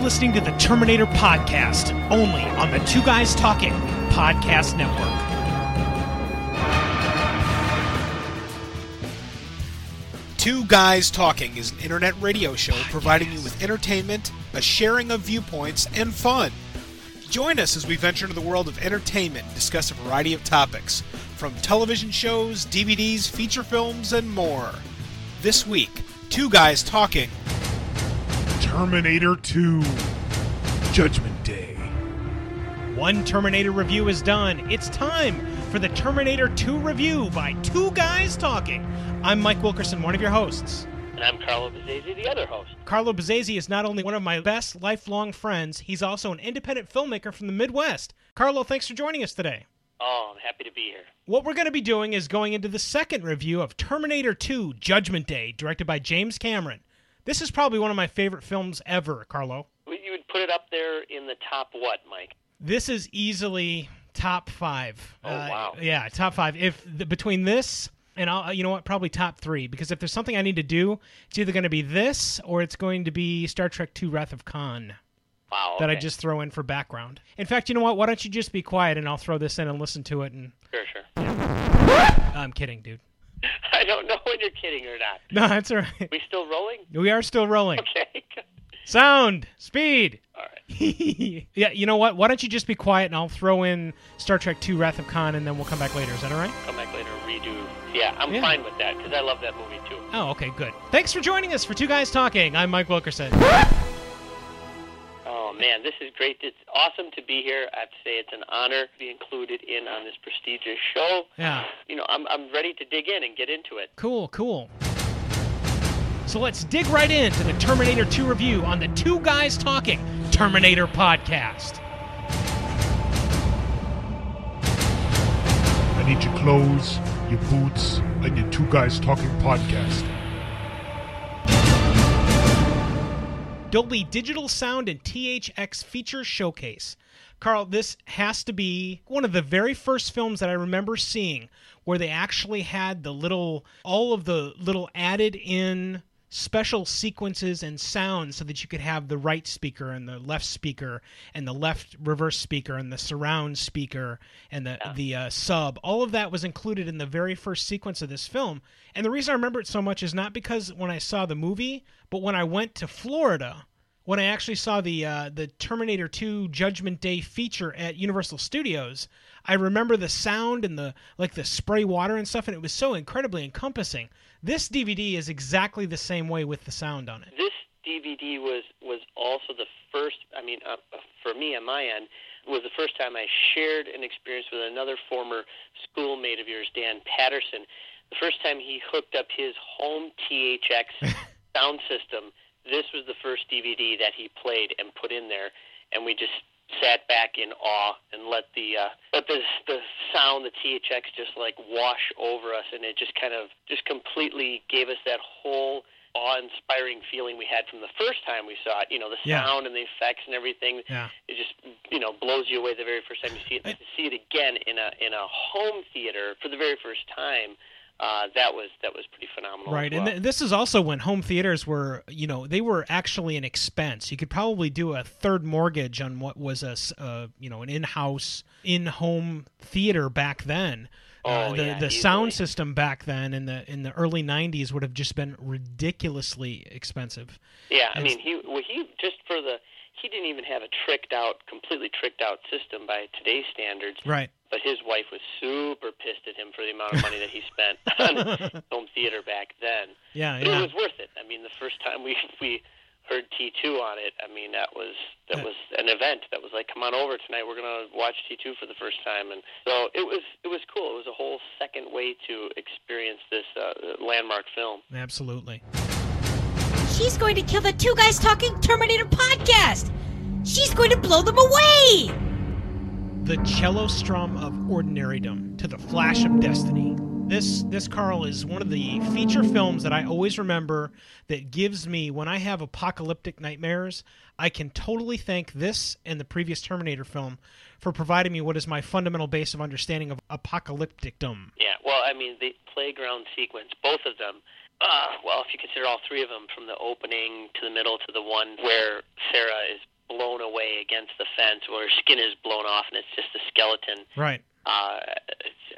listening to the Terminator Podcast, only on the Two Guys Talking Podcast Network. Two Guys Talking is an internet radio show providing you with entertainment, a sharing of viewpoints, and fun. Join us as we venture into the world of entertainment and discuss a variety of topics, from television shows, DVDs, feature films, and more. This week, Two Guys Talking Terminator 2 Judgment Day. One Terminator review is done. It's time for the Terminator 2 review by Two Guys Talking. I'm Mike Wilkerson, one of your hosts. And I'm Carlo Bazzesi, the other host. Carlo Bazzesi is not only one of my best lifelong friends, he's also an independent filmmaker from the Midwest. Carlo, thanks for joining us today. Oh, I'm happy to be here. What we're going to be doing is going into the second review of Terminator 2 Judgment Day, directed by James Cameron. This is probably one of my favorite films ever, Carlo. You would put it up there in the top what, Mike? This is easily top five. Oh, wow. Uh, yeah, top five. If the, between this and I'll, you know what, probably top three. Because if there's something I need to do, it's either going to be this or it's going to be Star Trek II: Wrath of Khan. Wow. That I just throw in for background. In fact, you know what? Why don't you just be quiet and I'll throw this in and listen to it? And Sure, sure. I'm kidding, dude. I don't know when you're kidding or not. No, that's all right. We still rolling? We are still rolling. Okay. Sound, speed. All right. yeah, you know what? Why don't you just be quiet and I'll throw in Star Trek II: Wrath of Khan, and then we'll come back later. Is that all right? Come back later redo. Yeah, I'm Yeah. fine with that because I love that movie too. Oh, okay, good. Thanks for joining us for Two Guys Talking. I'm Mike Wilkerson. Oh man, this is great. It's awesome to be here. I have to say it's an honor to be included in on this prestigious show. Yeah. You know, I'm I'm ready to dig in and get into it. Cool, cool. So let's dig right into the Terminator 2 review on the Two Guys Talking Terminator podcast. I need your clothes, your boots, and your Two Guys Talking podcast. Dolby Digital Sound and THX Feature Showcase. Carl, this has to be one of the very first films that I remember seeing where they actually had the little, all of the little added in special sequences and sounds so that you could have the right speaker and the left speaker and the left reverse speaker and the surround speaker and the the uh, sub. All of that was included in the very first sequence of this film. And the reason i remember it so much is not because when i saw the movie but when i went to florida when I actually saw the uh, the Terminator 2 Judgment Day feature at Universal Studios, I remember the sound and the like the spray water and stuff, and it was so incredibly encompassing. This DVD is exactly the same way with the sound on it. This DVD was was also the first. I mean, uh, for me on my end, was the first time I shared an experience with another former schoolmate of yours, Dan Patterson. The first time he hooked up his home THX sound system. This was the first DVD that he played and put in there, and we just sat back in awe and let the uh, let the the sound, the THX, just like wash over us, and it just kind of just completely gave us that whole awe-inspiring feeling we had from the first time we saw it. You know, the Yeah. sound and the effects and everything. Yeah. It just you know blows you away the very first time you see it. And to see it again in a in a home theater for the very first time, uh, that was that was pretty phenomenal. Right, and th- this is also when home theaters were, you know, they were actually an expense. You could probably do a third mortgage on what was a, uh, you know, an in-house, in-home theater back then. uh, Oh, the yeah, the sound system back then in the in the early '90s would have just been ridiculously expensive. Yeah, I mean, he well, he just for the he didn't even have a tricked out, completely tricked out system by today's standards. Right. But his wife was super pissed at him for the amount of money that he spent on home theater back then. Yeah, But yeah. it was worth it. I mean, the first time we we heard T2 on it, I mean, that was that Yeah. was an event. That was like, come on over tonight. We're gonna watch T2 for the first time, and so it was it was cool. It was a whole second way to experience this uh, landmark film. Absolutely. She's going to kill the Two Guys Talking Terminator podcast. She's going to blow them away. The cello strum of ordinarydom to the flash of destiny. This this Carl is one of the feature films that I always remember that gives me when I have apocalyptic nightmares, I can totally thank this and the previous Terminator film for providing me what is my fundamental base of understanding of apocalypticdom. Yeah, well, I mean, the playground sequence, both of them, Uh, well, if you consider all three of them, from the opening to the middle to the one where Sarah is blown away against the fence, where her skin is blown off and it's just a skeleton. Right. Uh,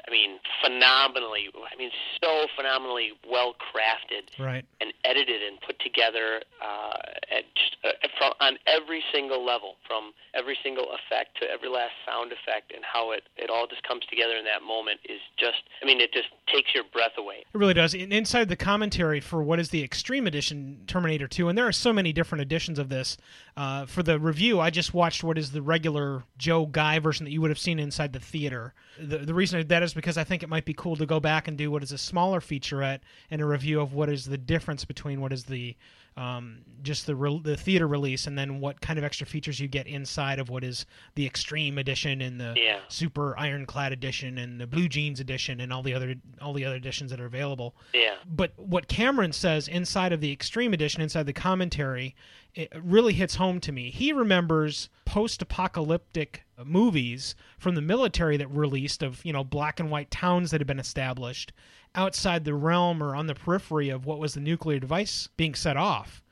I mean, phenomenally. I mean, so phenomenally well crafted Right. and edited and put together uh, at just, uh, from on every single level, from every single effect to every last sound effect, and how it it all just comes together in that moment is just. I mean, it just takes your breath away. It really does. And inside the commentary for what is the Extreme Edition Terminator 2, and there are so many different editions of this. Uh, for the review, I just watched what is the regular Joe Guy version that you would have seen inside the theater. The, the reason I did that is because I think it might be cool to go back and do what is a smaller featurette and a review of what is the difference between what is the um, just the re- the theater release and then what kind of extra features you get inside of what is the Extreme Edition and the Yeah. Super Ironclad Edition and the Blue Jeans Edition and all the other all the other editions that are available Yeah. but what Cameron says inside of the Extreme Edition, inside the commentary, it really hits home to me. He remembers post-apocalyptic movies from the military that released of you know black and white towns that had been established outside the realm or on the periphery of what was the nuclear device being set off.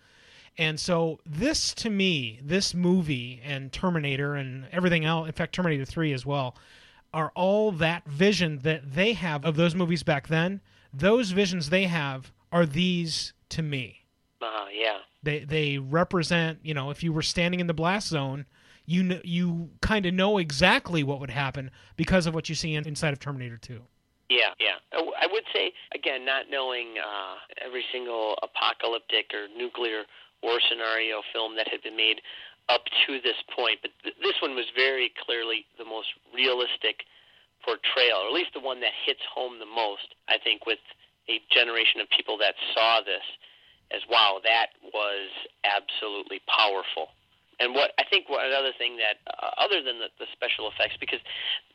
And so this to me, this movie and Terminator and everything else, in fact Terminator 3 as well, are all that vision that they have of those movies back then. Those visions they have are these to me. Uh, yeah. They they represent, you know, if you were standing in the blast zone, you kn- you kind of know exactly what would happen because of what you see in, inside of Terminator 2. Yeah, yeah. I would say again, not knowing uh, every single apocalyptic or nuclear war scenario film that had been made up to this point, but th- this one was very clearly the most realistic portrayal, or at least the one that hits home the most. I think with a generation of people that saw this as wow, that was absolutely powerful. And what I think what another thing that uh, other than the, the special effects, because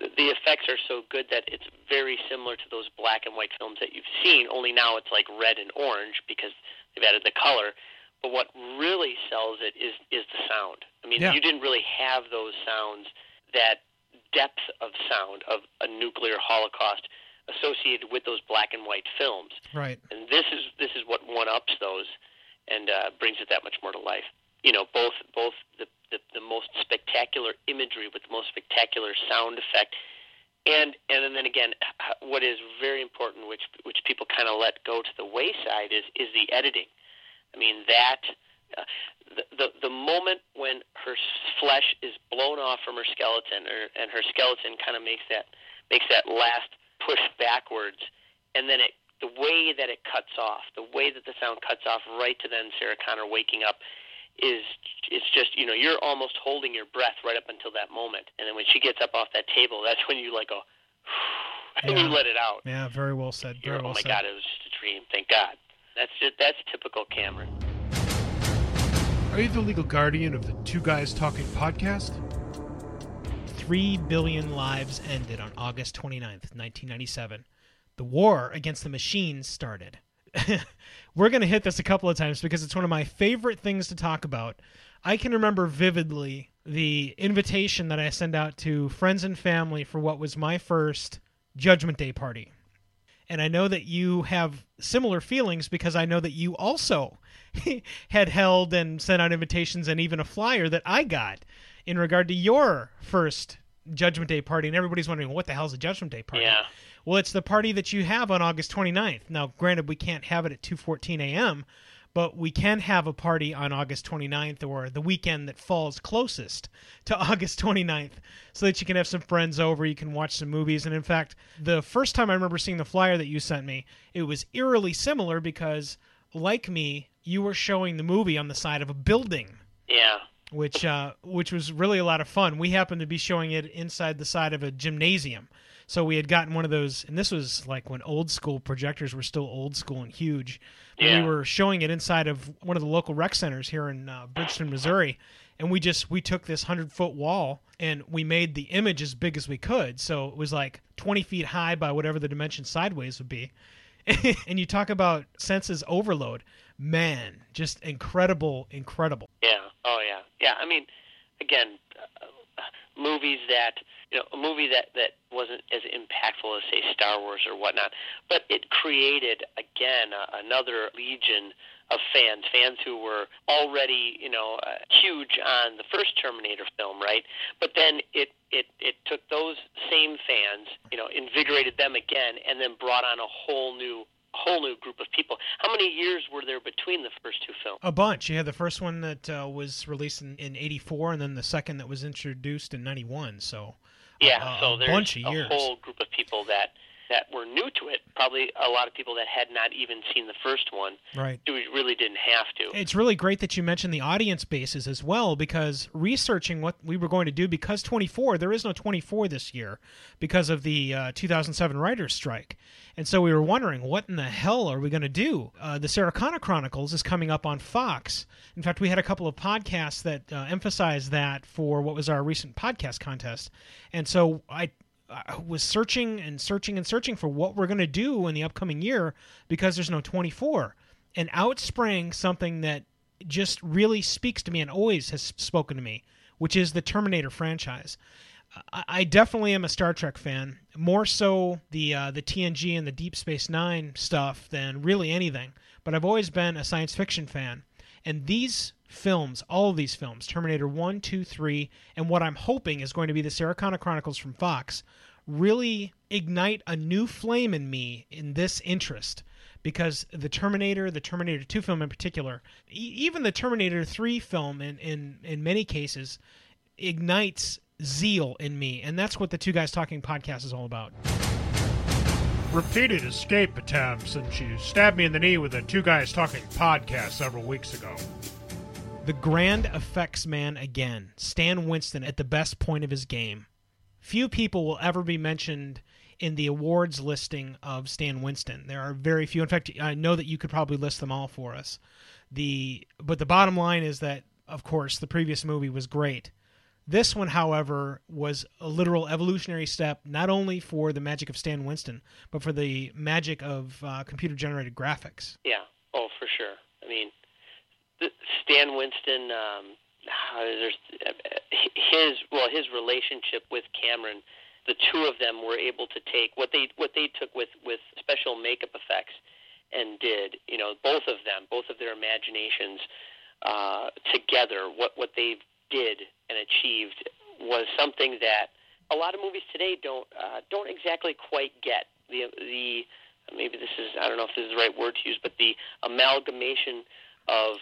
the, effects are so good that it's very similar to those black and white films that you've seen. Only now it's like red and orange because they've added the color. But what really sells it is is the sound. I mean, Yeah. you didn't really have those sounds, that depth of sound of a nuclear holocaust associated with those black and white films Right. and this is this is what one ups those and uh, brings it that much more to life. You know, both both the, the the most spectacular imagery with the most spectacular sound effect, and and then again, what is very important, which which people kind of let go to the wayside, is is the editing. I mean that. Uh, the, the the moment when her flesh is blown off from her skeleton, or, and her skeleton kind of makes that makes that last push backwards, and then it the way that it cuts off, the way that the sound cuts off right to then Sarah Connor waking up is it's just you know you're almost holding your breath right up until that moment, and then when she gets up off that table, that's when you like go and you let it out. Yeah, very well said. You're, Very well oh my said. god, it was just a dream. Thank God. That's just that's typical Cameron. Are you the legal guardian of the Two Guys Talking podcast? 3 billion lives ended on August 29th, 1997. The war against the machines started. We're going to hit this a couple of times because it's one of my favorite things to talk about. I can remember vividly the invitation that I sent out to friends and family for what was my first Judgment Day party. And I know that you have similar feelings because I know that you also had held and sent out invitations and even a flyer that I got in regard to your first Judgment Day party. And everybody's wondering, what the hell's a Judgment Day party? Yeah. Well, it's the party that you have on August 29th. Now, granted, we can't have it at 2:14 a.m., but we can have a party on August 29th or the weekend that falls closest to August 29th so that you can have some friends over, you can watch some movies. And in fact, the first time I remember seeing the flyer that you sent me, it was eerily similar because like me, you were showing the movie on the side of a building Yeah. Which uh, which was really a lot of fun. We happened to be showing it inside the side of a gymnasium, so we had gotten one of those, and this was like when old school projectors were still old school and huge. Yeah. We were showing it inside of one of the local rec centers here in uh, Bridgeton, Missouri, and we just we took this hundred foot wall and we made the image as big as we could, so it was like twenty feet high by whatever the dimension sideways would be. and you talk about senses overload, man, just incredible, incredible. Yeah. Oh, yeah. Yeah. I mean, again, uh, movies that you know a movie that that wasn't as impactful as say Star Wars or whatnot, but it created again uh, another legion of fans, fans who were already you know uh, huge on the first Terminator film, right? But then it it it took those same fans, you know, invigorated them again, and then brought on a whole new whole new group of people. How many years were there between the first two films? A bunch. You had the first one that uh, was released in, in 84 and then the second that was introduced in 91. So yeah, a, so a there's bunch of a years. whole group of people that that were new to it. Probably a lot of people that had not even seen the first one. Right. Do really didn't have to. It's really great that you mentioned the audience bases as well because researching what we were going to do because 24 there is no 24 this year because of the uh, 2007 writers strike. And so we were wondering what in the hell are we going to do? Uh, the Sarah Connor Chronicles is coming up on Fox. In fact, we had a couple of podcasts that uh, emphasized that for what was our recent podcast contest. And so I I was searching and searching and searching for what we're going to do in the upcoming year because there's no 24. And out sprang something that just really speaks to me and always has spoken to me, which is the Terminator franchise. I, I definitely am a Star Trek fan, more so the uh, the TNG and the Deep Space Nine stuff than really anything. But I've always been a science fiction fan, and these films, all of these films, Terminator 1, 2, 3, and what I'm hoping is going to be the Sarah Connor Chronicles from Fox, really ignite a new flame in me in this interest. Because the Terminator, the Terminator 2 film in particular, e- even the Terminator 3 film in, in, in many cases, ignites zeal in me. And that's what the Two Guys Talking podcast is all about. Repeated escape attempts, and she stabbed me in the knee with a Two Guys Talking podcast several weeks ago. The grand effects man again, Stan Winston at the best point of his game. Few people will ever be mentioned in the awards listing of Stan Winston. There are very few. In fact, I know that you could probably list them all for us. The but the bottom line is that of course the previous movie was great. This one, however, was a literal evolutionary step not only for the magic of Stan Winston, but for the magic of uh, computer generated graphics. Yeah. Oh, for sure. I mean, Stan Winston. Um, there's his well, his relationship with Cameron. The two of them were able to take what they what they took with with special makeup effects and did. You know, both of them, both of their imaginations uh, together. What what they did and achieved was something that a lot of movies today don't uh, don't exactly quite get. The the maybe this is I don't know if this is the right word to use, but the amalgamation of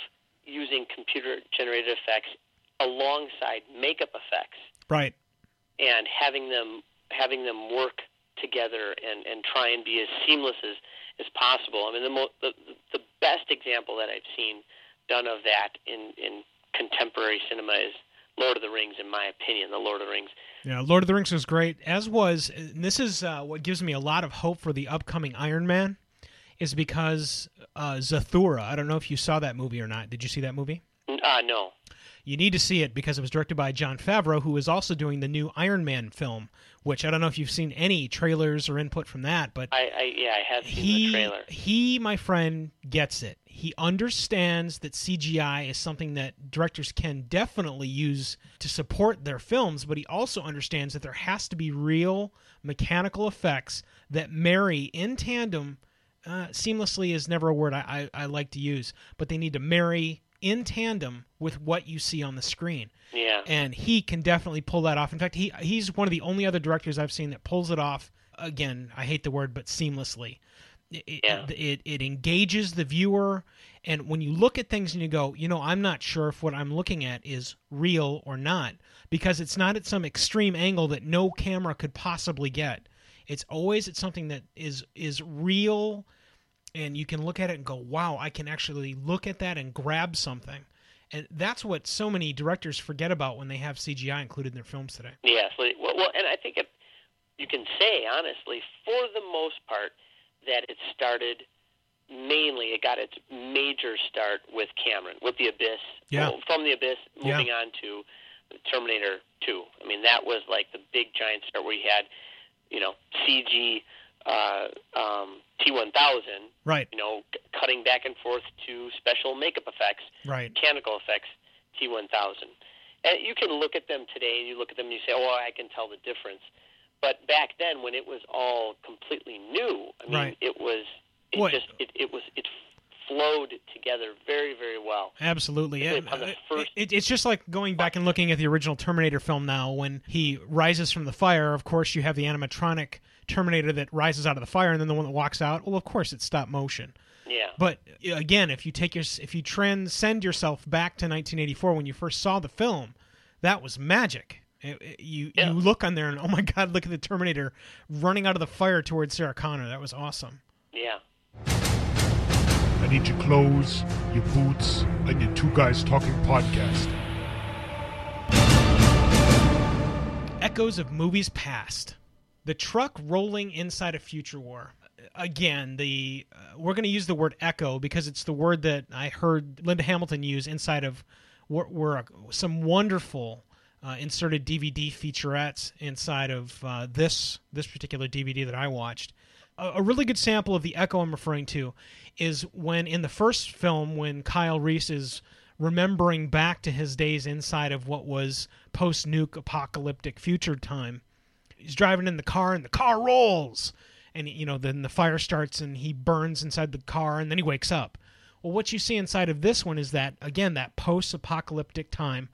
using computer generated effects alongside makeup effects Right. and having them having them work together and, and try and be as seamless as, as possible. I mean, the, mo- the the best example that I've seen done of that in, in contemporary cinema is Lord of the Rings, in my opinion. The Lord of the Rings. Yeah, Lord of the Rings was great, as was. And this is uh, what gives me a lot of hope for the upcoming Iron Man, is because uh, Zathura. I don't know if you saw that movie or not. Did you see that movie? Uh, no. You need to see it because it was directed by Jon Favreau, who is also doing the new Iron Man film. Which I don't know if you've seen any trailers or input from that, but I, I yeah, I have seen he the trailer. he my friend gets it he understands that cgi is something that directors can definitely use to support their films but he also understands that there has to be real mechanical effects that marry in tandem uh, seamlessly is never a word I, I, I like to use but they need to marry in tandem with what you see on the screen Yeah. and he can definitely pull that off. In fact, he he's one of the only other directors I've seen that pulls it off. Again, I hate the word, but seamlessly. It, Yeah. it, it it engages the viewer, and when you look at things and you go, you know, I'm not sure if what I'm looking at is real or not, because it's not at some extreme angle that no camera could possibly get. It's always it's something that is is real, and you can look at it and go, wow, I can actually look at that and grab something. And that's what so many directors forget about when they have CGI included in their films today. Yes. Well, well, and I think it, you can say honestly, for the most part, that it started mainly. It got its major start with Cameron, with the Abyss. Yeah. Well, From the Abyss, Yeah. moving on to Terminator Two. I mean, that was like the big giant start where you had, you know, CG uh, um, T1000. Right, You know, c- cutting back and forth to special makeup effects right. mechanical effects T1000. And you can look at them today, and you look at them and you say, "Oh, I can tell the difference." But back then, when it was all completely new, I mean, Right. it was it What- just it, it was it flowed together very very well. Absolutely. The uh, it- it's just like going back and looking at the original Terminator film now when he rises from the fire. Of course, you have the animatronic Terminator that rises out of the fire and then the one that walks out. Well, of course, it's stop motion. Yeah. But again, if you take your if you transcend yourself back to 1984 when you first saw the film, that was magic. It- it- you Yeah. you look on there and oh my god, look at the Terminator running out of the fire towards Sarah Connor. That was awesome. Yeah. Need your clothes, your boots, and your two guys talking podcast. Echoes of movies past. The truck rolling inside a future war. Again, the uh, we're going to use the word echo because it's the word that I heard Linda Hamilton use inside of were, were some wonderful uh, inserted DVD featurettes inside of uh, this this particular DVD that I watched. A, really good sample of the echo I'm referring to is when in the first film when Kyle Reese is remembering back to his days inside of what was post nuke apocalyptic future time. He's driving in the car and the car rolls! And you know then the fire starts and he burns inside the car and then he wakes up. Well what you see inside of this one is that again that post-apocalyptic time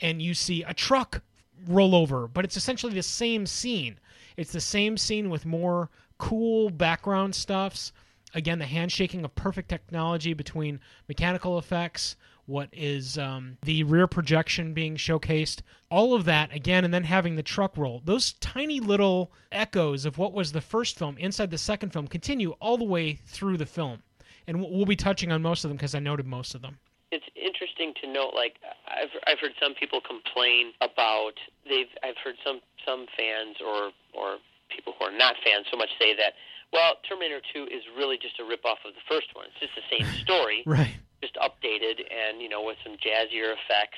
and you see a truck roll over but it's essentially the same scene. It's the same scene with more cool background stuffs. Again the handshaking of perfect technology between mechanical effects what is um, the rear projection being showcased all of that again and then having the truck roll. Those tiny little echoes of what was the first film inside the second film continue all the way through the film. And we'll be touching on most of them because i noted most of them. It's interesting to note. Like I've I've heard some people complain about they've I've heard some some fans or or people who are not fans so much say that well Terminator 2 is really just a ripoff of the first one. It's just the same story, right just updated and you know with some jazzier effects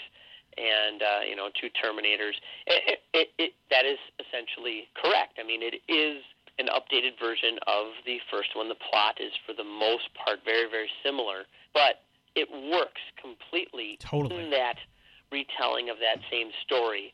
and uh, you know two Terminators. It, it, it, it, that is essentially correct. I mean it is an updated version of the first one. The plot is for the most part very very similar, but it works completely Totally. in that retelling of that same story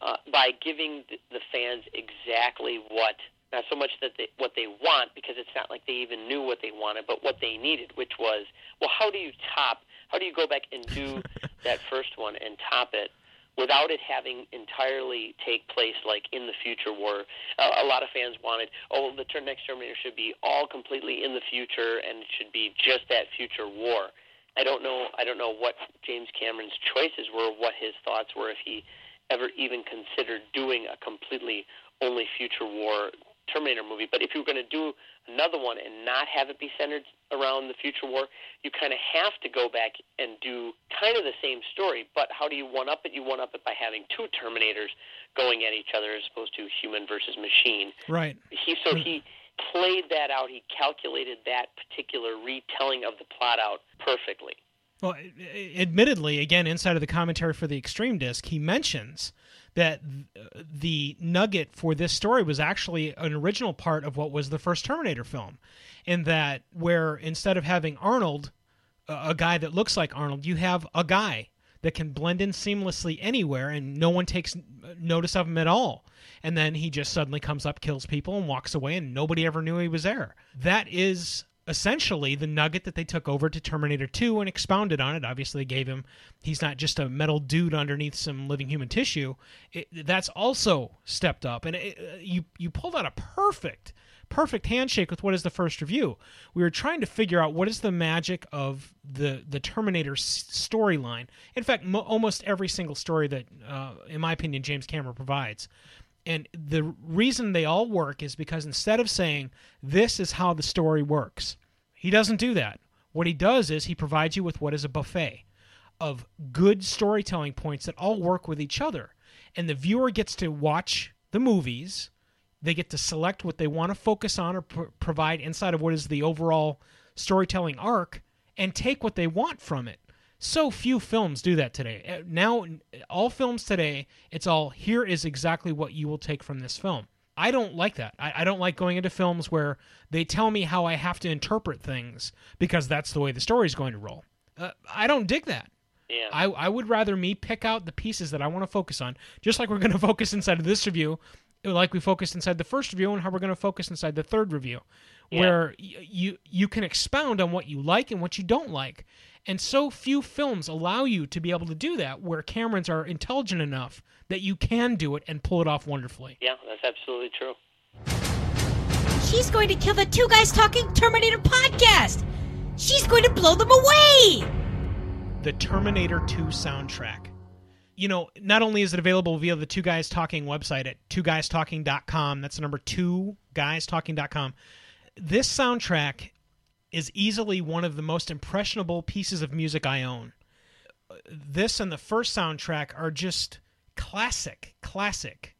uh, by giving the, fans exactly what not so much that they, what they want because it's not like they even knew what they wanted, but what they needed, which was well, how do you top? How do you go back and do that first one and top it without it having entirely take place like in the future war? Uh, a lot of fans wanted, oh, the ter- next Terminator should be all completely in the future and it should be just that future war. I don't know. I don't know what James Cameron's choices were, what his thoughts were, if he ever even considered doing a completely only future war Terminator movie. But if you were going to do another one and not have it be centered around the future war, you kind of have to go back and do kind of the same story. But how do you one up it? You one up it by having two Terminators going at each other as opposed to human versus machine. right He so he played that out. He calculated that particular retelling of the plot out perfectly. Well, admittedly, again, inside of the commentary for the Extreme Disc, he mentions that the nugget for this story was actually an original part of what was the first Terminator film, in that where instead of having Arnold, a a guy that looks like Arnold, you have a guy that can blend in seamlessly anywhere, and no one takes uh, notice of him at all. And then he just suddenly comes up, kills people, and walks away, and nobody ever knew he was there. That is essentially the nugget that they took over to Terminator 2 and expounded on it. Obviously, they gave him, he's not just a metal dude underneath some living human tissue. It, that's also stepped up. And it, uh, you, you pulled out a perfect, perfect handshake with what is the first review. We were trying to figure out what is the magic of the, the Terminator storyline. In fact, mo- almost every single story that, uh, in my opinion, James Cameron provides. And the reason they all work is because instead of saying, this is how the story works, he doesn't do that. What he does is he provides you with what is a buffet of good storytelling points that all work with each other. And the viewer gets to watch the movies, they get to select what they want to focus on or pr- provide inside of what is the overall storytelling arc and take what they want from it. So few films do that today. Uh, Now, all films today, it's all here is exactly what you will take from this film. I don't like that. I, I don't like going into films where they tell me how I have to interpret things because that's the way the story's going to roll. Uh, I don't dig that. Yeah. I, I would rather me pick out the pieces that I want to focus on, just like we're going to focus inside of this review, like we focused inside the first review, and how we're going to focus inside the third review, Yeah. where y- you you can expound on what you like and what you don't like. And so few films allow you to be able to do that, where Camerons are intelligent enough that you can do it and pull it off wonderfully. Yeah, that's absolutely true. She's going to kill the Two Guys Talking Terminator podcast. She's going to blow them away. the Terminator 2 soundtrack. You know, not only is it available via the Two Guys Talking website at twoguystalking.com, that's the number two guys guystalking.com. This soundtrack is easily one of the most impressionable pieces of music I own. This and the first soundtrack are just classic, classic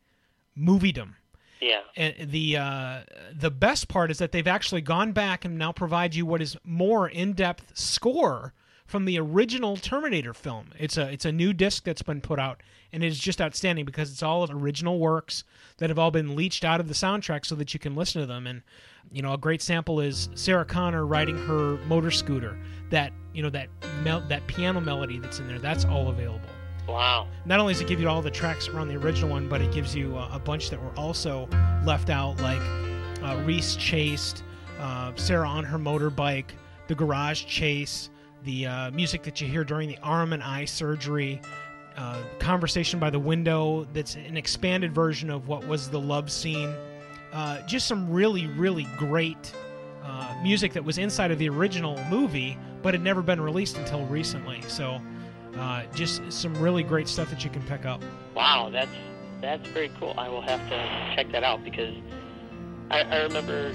moviedom. Yeah. And the uh, the best part is that they've actually gone back and now provide you what is more in depth score from the original Terminator film. It's a it's a new disc that's been put out, and it is just outstanding because it's all original works that have all been leached out of the soundtrack so that you can listen to them. And you know, a great sample is Sarah Connor riding her motor scooter. That you know that mel- that piano melody that's in there. That's all available Wow. not only does it give you all the tracks around the original one, but it gives you uh, a bunch that were also left out, like uh, Reese chased, uh, Sarah on her motorbike, the garage chase, the uh, music that you hear during the arm and eye surgery, uh, conversation by the window. That's an expanded version of what was the love scene. Uh, just some really, really great uh, music that was inside of the original movie, but had never been released until recently. So. Uh, just some really great stuff that you can pick up. Wow, that's that's very cool. I will have to check that out because I, I remember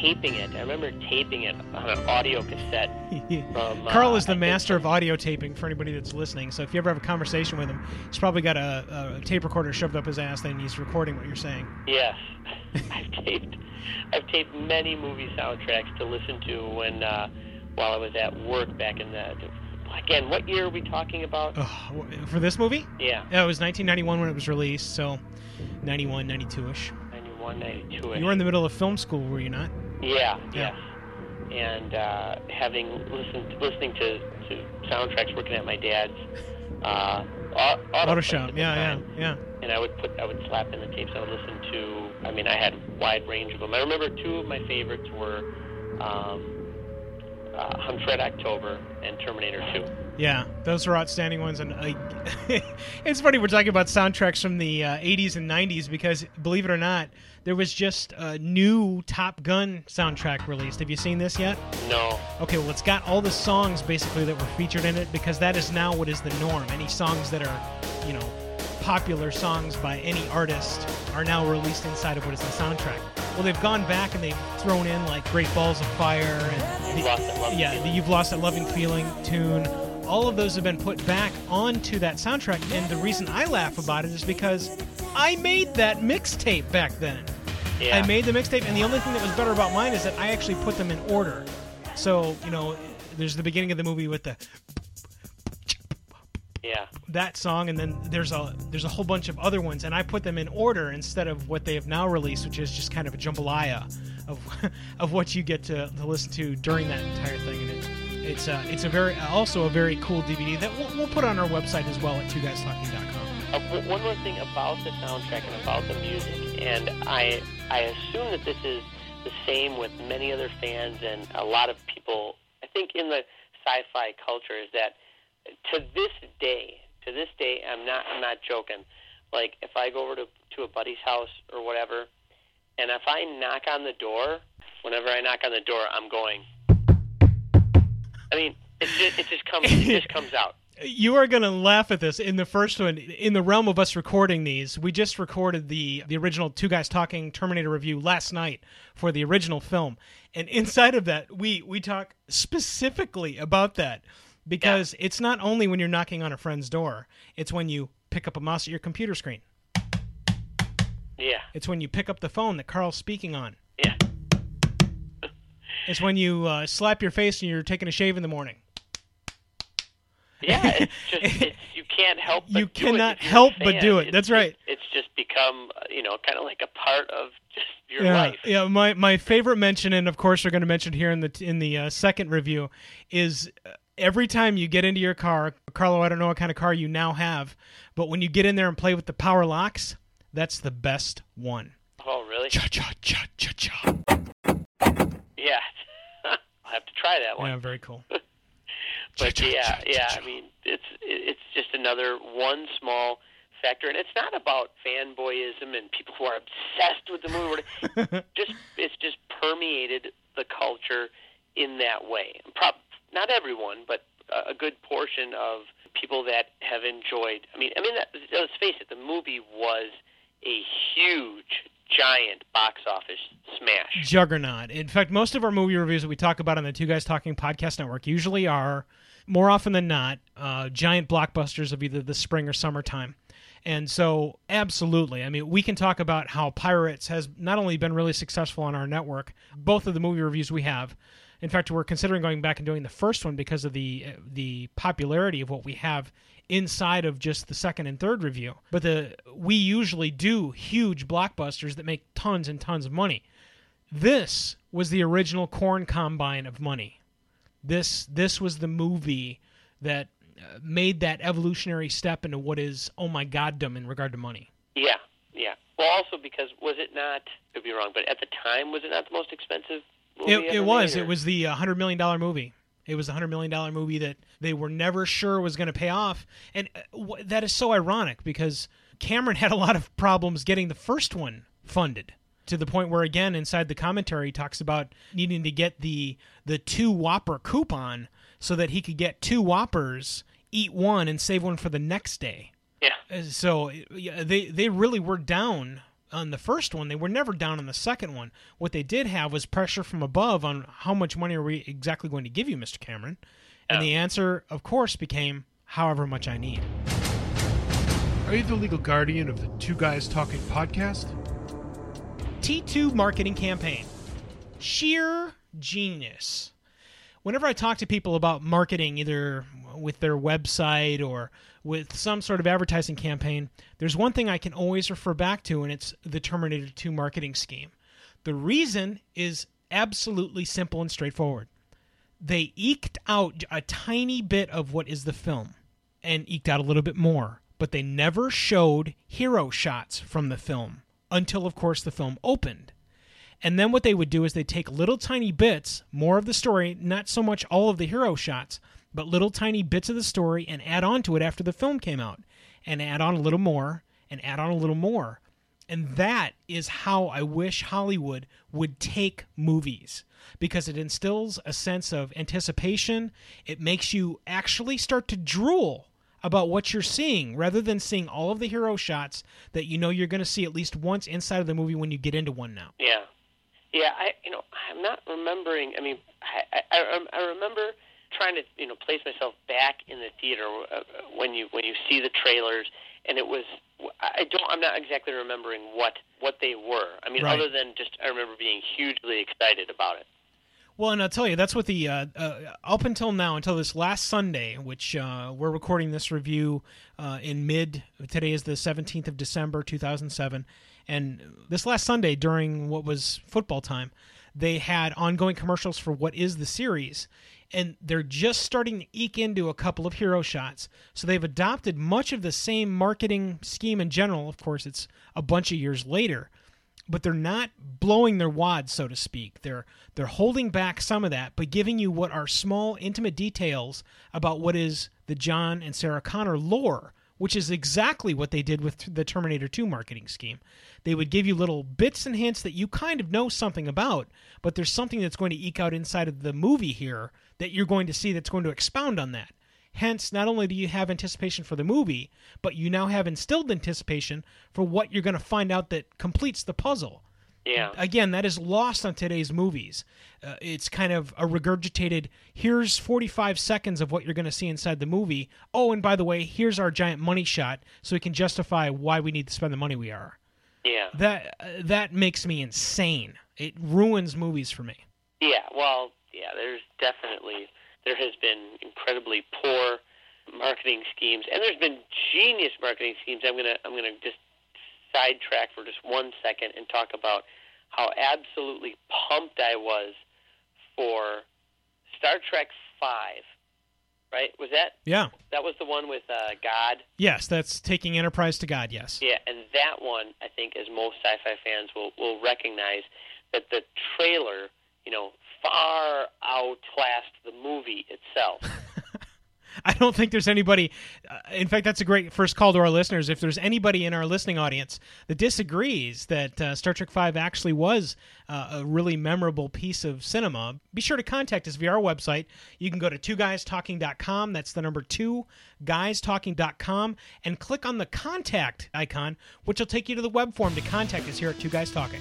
taping it. I remember taping it on an audio cassette. From, uh, Carl is the I master of audio taping for anybody that's listening. So if you ever have a conversation with him, he's probably got a, a tape recorder shoved up his ass and he's recording what you're saying. Yes, I've taped. I've taped many movie soundtracks to listen to when uh, while I was at work back in the. Again, what year are we talking about? For this movie? Yeah, Yeah, it was 1991 when it was released, so 91, 92ish. 91, 92. You were in the middle of film school, were you not? Yeah, Yeah. yes. And uh, having listened listening to, to soundtracks working at my dad's uh, auto, Auto shop. at the Yeah, yeah, yeah. And I would put I would slap in the tapes. I would listen to. I mean, I had a wide range of them. I remember two of my favorites were um, uh, Hunt October and Terminator 2. Yeah, those are outstanding ones, and it's funny we're talking about soundtracks from the uh, '80s and '90s because, believe it or not, there was just a new Top Gun soundtrack released. Have you seen this yet? No. Okay, well, it's got all the songs basically that were featured in it because that is now what is the norm. Any songs that are, you know, popular songs by any artist are now released inside of what is the soundtrack. Well, they've gone back and they've thrown in like Great Balls of Fire and You've lost that yeah, the You've Lost That Loving Feeling tune. All of those have been put back onto that soundtrack, and the reason I laugh about it is because I made that mixtape back then. Yeah. I made the mixtape, and the only thing that was better about mine is that I actually put them in order. So, you know, there's the beginning of the movie with the Yeah. that song, and then there's a there's a whole bunch of other ones, and I put them in order instead of what they have now released, which is just kind of a jambalaya of of what you get to, to listen to during that entire thing. And it, it's uh, it's a very also a very cool DVD that we'll, we'll put on our website as well at twoguystalking.com. Uh, one more thing about the soundtrack and about the music, and I I assume that this is the same with many other fans and a lot of people. I think in the sci-fi culture is that to this day, to this day, I'm not I'm not joking. Like if I go over to to a buddy's house or whatever, and if I knock on the door, whenever I knock on the door, I'm going. I mean, it just it just comes it just comes out. You are going to laugh at this. In the first one, in the realm of us recording these, we just recorded the the original Two Guys Talking Terminator review last night for the original film, and inside of that, we we talk specifically about that because it's not only when you're knocking on a friend's door; it's when you pick up a mouse at your computer screen. Yeah, It's when you pick up the phone that Carl's speaking on. yeah. It's when you uh, slap your face and you're taking a shave in the morning. Yeah, it's just it's, you can't help. But You cannot help but do it. It's- That's right. It's just become uh, you know kind of like a part of just your yeah, life. Yeah, my my favorite mention, and of course we're going to mention here in the in the uh, second review, is uh, every time you get into your car, Carlo, I don't know what kind of car you now have, but when you get in there and play with the power locks, that's the best one. Oh, really? Cha cha cha cha cha. Yeah. I'll have to try that one. Yeah, very cool. but yeah, yeah. I mean, it's it's just another one small factor, and it's not about fanboyism and people who are obsessed with the movie. just it's just permeated the culture in that way. Pro- not everyone, but a good portion of people that have enjoyed. I mean, I mean, let's face it, the movie was a huge, giant box office smash. Juggernaut. In fact, most of our movie reviews that we talk about on the Two Guys Talking podcast network usually are, more often than not, uh, giant blockbusters of either the spring or summertime. And so, absolutely. I mean, we can talk about how Pirates has not only been really successful on our network, both of the movie reviews we have. In fact, we're considering going back and doing the first one because of the the popularity of what we have inside of just the second and third review. But the we usually do huge blockbusters that make tons and tons of money. This was the original corn combine of money. This this was the movie that uh, made that evolutionary step into what is oh my goddom in regard to money. Yeah, yeah. Well, also because was it not? Could be wrong, but at the time was it not the most expensive? It, it was. It was the uh, hundred million dollar movie. It was a hundred million dollar movie that they were never sure was going to pay off, and uh, that is so ironic because Cameron had a lot of problems getting the first one funded to the point where again inside the commentary he talks about needing to get the the two Whopper coupon so that he could get two Whoppers, eat one, and save one for the next day. Yeah. Uh, So yeah, they they really were down on the first one. They were never down on the second one. What they did have was pressure from above on how much money are we exactly going to give you, Mr. Cameron? And the answer, of course, became however much I need. Are you the legal guardian of the Two Guys Talking podcast? T2 marketing campaign. Sheer genius. Whenever I talk to people about marketing, either with their website or with some sort of advertising campaign, there's one thing I can always refer back to, and it's the Terminator 2 marketing scheme. The reason is absolutely simple and straightforward. They eked out a tiny bit of what is the film and eked out a little bit more, but they never showed hero shots from the film until, of course, the film opened. And then what they would do is they'd take little tiny bits, more of the story, not so much all of the hero shots, but little tiny bits of the story and add on to it after the film came out. And add on a little more, and add on a little more. And that is how I wish Hollywood would take movies because it instills a sense of anticipation. It makes you actually start to drool about what you're seeing rather than seeing all of the hero shots that you know you're going to see at least once inside of the movie when you get into one now. Yeah, yeah. I you know I'm not remembering. I mean, I I, I- remember trying to you know place myself back in the theater uh, when you when you see the trailers, and it was I don't I'm not exactly remembering what what they were. I mean, Right. other than just I remember being hugely excited about it. Well, and I'll tell you, that's what the uh, uh, up until now, until this last Sunday, which uh, we're recording this review uh, in mid. Today is the seventeenth of December, two thousand seven, and this last Sunday during what was football time, they had ongoing commercials for what is the series, and they're just starting to eke into a couple of hero shots. So they've adopted much of the same marketing scheme in general. Of course, it's a bunch of years later but they're not blowing their wad, so to speak. They're they're holding back some of that, but giving you what are small, intimate details about what is the John and Sarah Connor lore, which is exactly what they did with the Terminator 2 marketing scheme. They would give you little bits and hints that you kind of know something about, but there's something that's going to eke out inside of the movie here that you're going to see that's going to expound on that. Hence, not only do you have anticipation for the movie, but you now have instilled anticipation for what you're going to find out that completes the puzzle. Yeah. Again, that is lost on today's movies. Uh, it's kind of a regurgitated, here's 45 seconds of what you're going to see inside the movie. Oh, and by the way, here's our giant money shot so we can justify why we need to spend the money we are. Yeah. That uh, that makes me insane. It ruins movies for me. Yeah, well, yeah, there's definitely there has been incredibly poor marketing schemes, and there's been genius marketing schemes. I'm gonna I'm gonna just sidetrack for just one second and talk about how absolutely pumped I was for Star Trek Five right? Was that Yeah. that was the one with uh, God? Yes, that's taking Enterprise to God. Yes. Yeah, and that one, I think, as most sci-fi fans will will recognize, that the trailer, you know, far outclassed the movie itself. I don't think there's anybody. Uh, in fact, that's a great first call to our listeners. If there's anybody in our listening audience that disagrees that uh, Star Trek Five actually was uh, a really memorable piece of cinema, be sure to contact us via our website. You can go to two guys twoguystalking.com. That's the number two guys guystalking.com, and click on the contact icon, which will take you to the web form to contact us here at Two Guys Talking.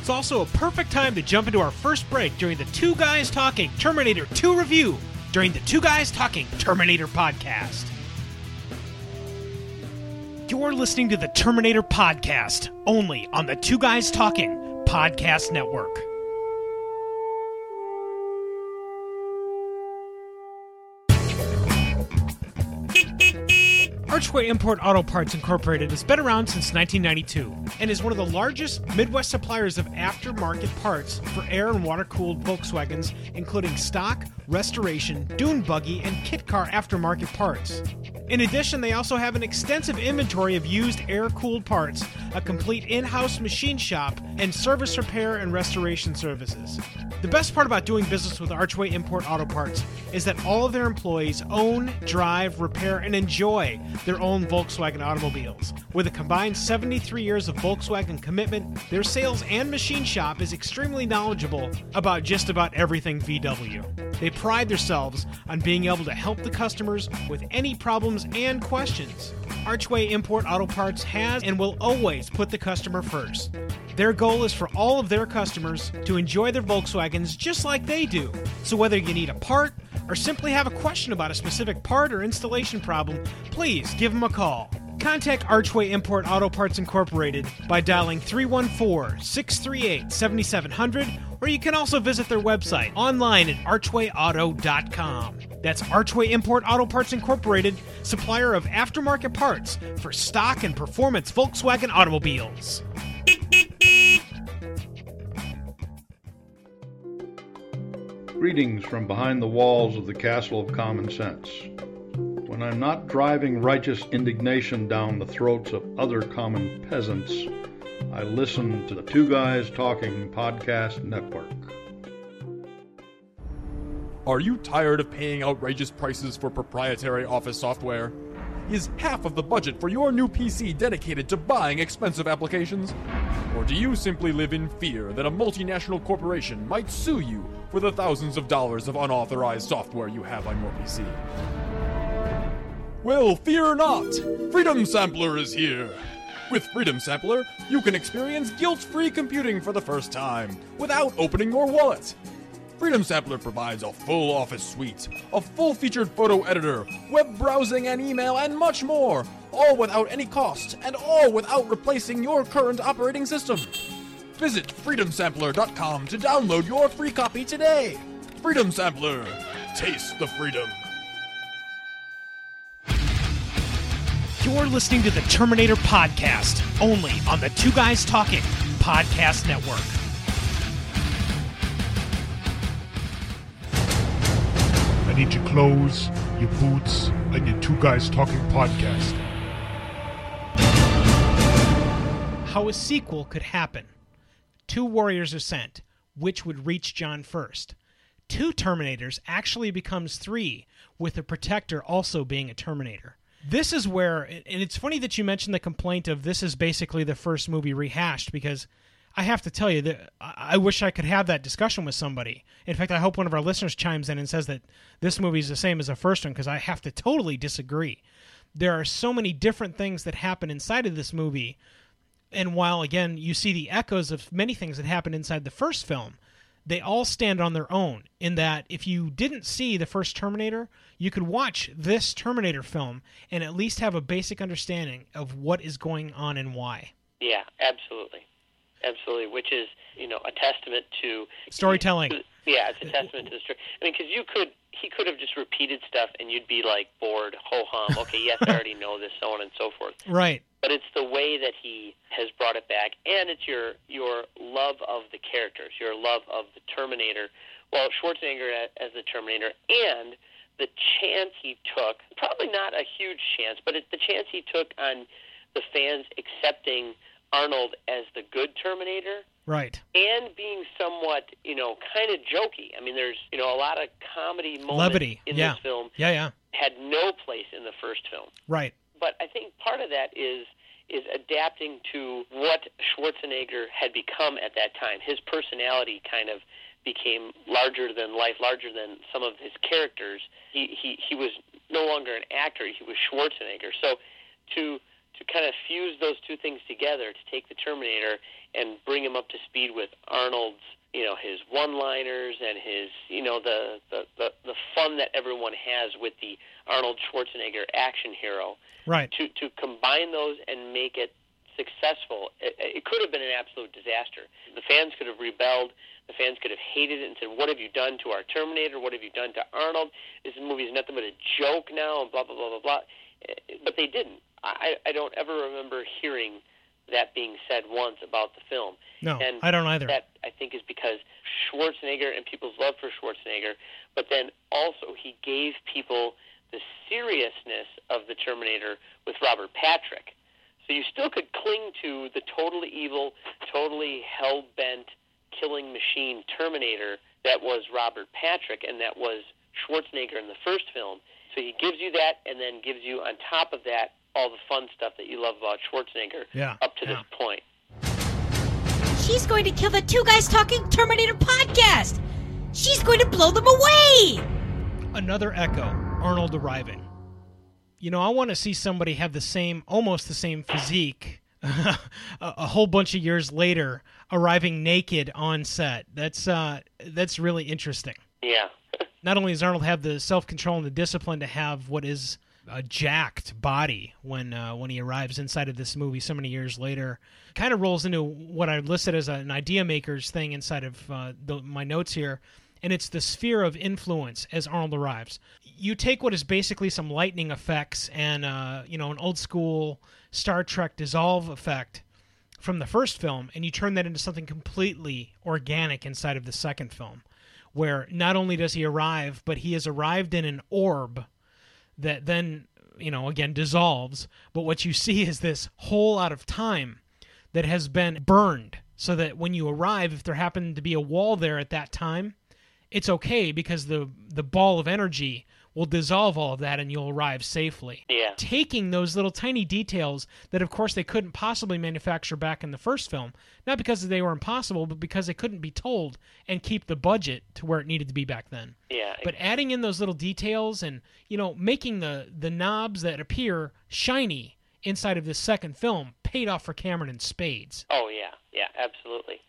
It's also a perfect time to jump into our first break during the Two Guys Talking Terminator 2 review during the Two Guys Talking Terminator podcast. You're listening to the Terminator podcast only on the Two Guys Talking podcast network. Archway Import Auto Parts Incorporated has been around since 1992 and is one of the largest Midwest suppliers of aftermarket parts for air and water cooled Volkswagens, including stock, restoration, dune buggy, and kit car aftermarket parts. In addition, they also have an extensive inventory of used air cooled parts, a complete in house machine shop, and service repair and restoration services. The best part about doing business with Archway Import Auto Parts is that all of their employees own, drive, repair, and enjoy their own Volkswagen automobiles. With a combined 73 years of Volkswagen commitment, their sales and machine shop is extremely knowledgeable about just about everything VW. They pride themselves on being able to help the customers with any problems and questions. Archway Import Auto Parts has and will always put the customer first. Their goal is for all of their customers to enjoy their Volkswagens just like they do. So whether you need a part or simply have a question about a specific part or installation problem, please give them a call. Contact Archway Import Auto Parts Incorporated by dialing 314 638 7700, or you can also visit their website online at archwayauto.com. That's Archway Import Auto Parts Incorporated, supplier of aftermarket parts for stock and performance Volkswagen automobiles. Greetings from behind the walls of the Castle of Common Sense. When I'm not driving righteous indignation down the throats of other common peasants, I listen to the Two Guys Talking Podcast Network. Are you tired of paying outrageous prices for proprietary office software? Is half of the budget for your new PC dedicated to buying expensive applications? Or do you simply live in fear that a multinational corporation might sue you for the thousands of dollars of unauthorized software you have on your PC? Well, fear not! Freedom Sampler is here! With Freedom Sampler, you can experience guilt free computing for the first time without opening your wallet. Freedom Sampler provides a full office suite, a full featured photo editor, web browsing and email, and much more, all without any cost, and all without replacing your current operating system. Visit freedomsampler.com to download your free copy today. Freedom Sampler. Taste the freedom. You're listening to the Terminator podcast only on the Two Guys Talking Podcast Network. I need your clothes, your boots, and your two guys talking podcast. How a sequel could happen. Two warriors are sent. Which would reach John first? Two Terminators actually becomes three, with the Protector also being a Terminator. This is where, and it's funny that you mentioned the complaint of this is basically the first movie rehashed because I have to tell you that I I wish I could have that discussion with somebody. In fact, I hope one of our listeners chimes in and says that this movie is the same as the first one because I have to totally disagree. There are so many different things that happen inside of this movie and while again you see the echoes of many things that happened inside the first film they all stand on their own in that if you didn't see the first terminator you could watch this terminator film and at least have a basic understanding of what is going on and why Yeah, absolutely, absolutely. Which is, you know, a testament to storytelling Yeah, it's a testament to the story. I mean, because you could, he could have just repeated stuff, and you'd be like bored, ho hum. Okay, yes, I already know this, so on and so forth. right But it's the way that he has brought it back, and it's your your love of the characters, your love of the Terminator. Well, Schwarzenegger as the Terminator, and the chance he took, probably not a huge chance, but it, the chance he took on the fans accepting Arnold as the good Terminator Right. and being somewhat, you know, kind of jokey. I mean, there's, you know, a lot of comedy moments Levity. in yeah. this film Yeah, yeah. had no place in the first film. Right. But I think part of that is is adapting to what Schwarzenegger had become at that time. His personality kind of became larger than life, larger than some of his characters. He he he was no longer an actor; he was Schwarzenegger. So to to kind of fuse those two things together, to take the Terminator and bring him up to speed with Arnold's, you know, his one-liners and his, you know, the the the, the fun that everyone has with the Arnold Schwarzenegger action hero Right. to to combine those and make it successful, it, it could have been an absolute disaster. The fans could have rebelled. The fans could have hated it and said, "What have you done to our Terminator? What have you done to Arnold? This movie is nothing but a joke now." And blah blah blah blah blah. Eh, But they didn't. I, I don't ever remember hearing that being said once about the film. No, and I don't either. That I think is because Schwarzenegger and people's love for Schwarzenegger, but then also he gave people the seriousness of the Terminator with Robert Patrick. So you still could cling to the totally evil, totally hell bent killing machine Terminator that was Robert Patrick and that was Schwarzenegger in the first film. So he gives you that and then gives you on top of that all the fun stuff that you love about Schwarzenegger Yeah, up to yeah. this point. She's going to kill the Two Guys Talking Terminator podcast. She's going to blow them away. Another echo. Arnold arriving. You know, I want to see somebody have the same, almost the same physique, a, a whole bunch of years later, arriving naked on set. That's uh, that's really interesting. Yeah. Not only does Arnold have the self control and the discipline to have what is a jacked body when uh, when he arrives inside of this movie so many years later, kind of rolls into what I listed as an idea makers thing inside of uh, the, my notes here, and it's the sphere of influence as Arnold arrives. You take what is basically some lightning effects and uh, you know an old school Star Trek dissolve effect from the first film, and you turn that into something completely organic inside of the second film, where not only does he arrive, but he has arrived in an orb that then, you know, again dissolves. But what you see is this hole out of time that has been burned, so that when you arrive, if there happened to be a wall there at that time, it's okay because the the ball of energy will dissolve all of that and you'll arrive safely Yeah. taking those little tiny details that of course they couldn't possibly manufacture back in the first film not because they were impossible but because they couldn't be told and keep the budget to where it needed to be back then Yeah. but adding in those little details and you know making the the knobs that appear shiny inside of this second film paid off for Cameron in spades Oh yeah, yeah, absolutely.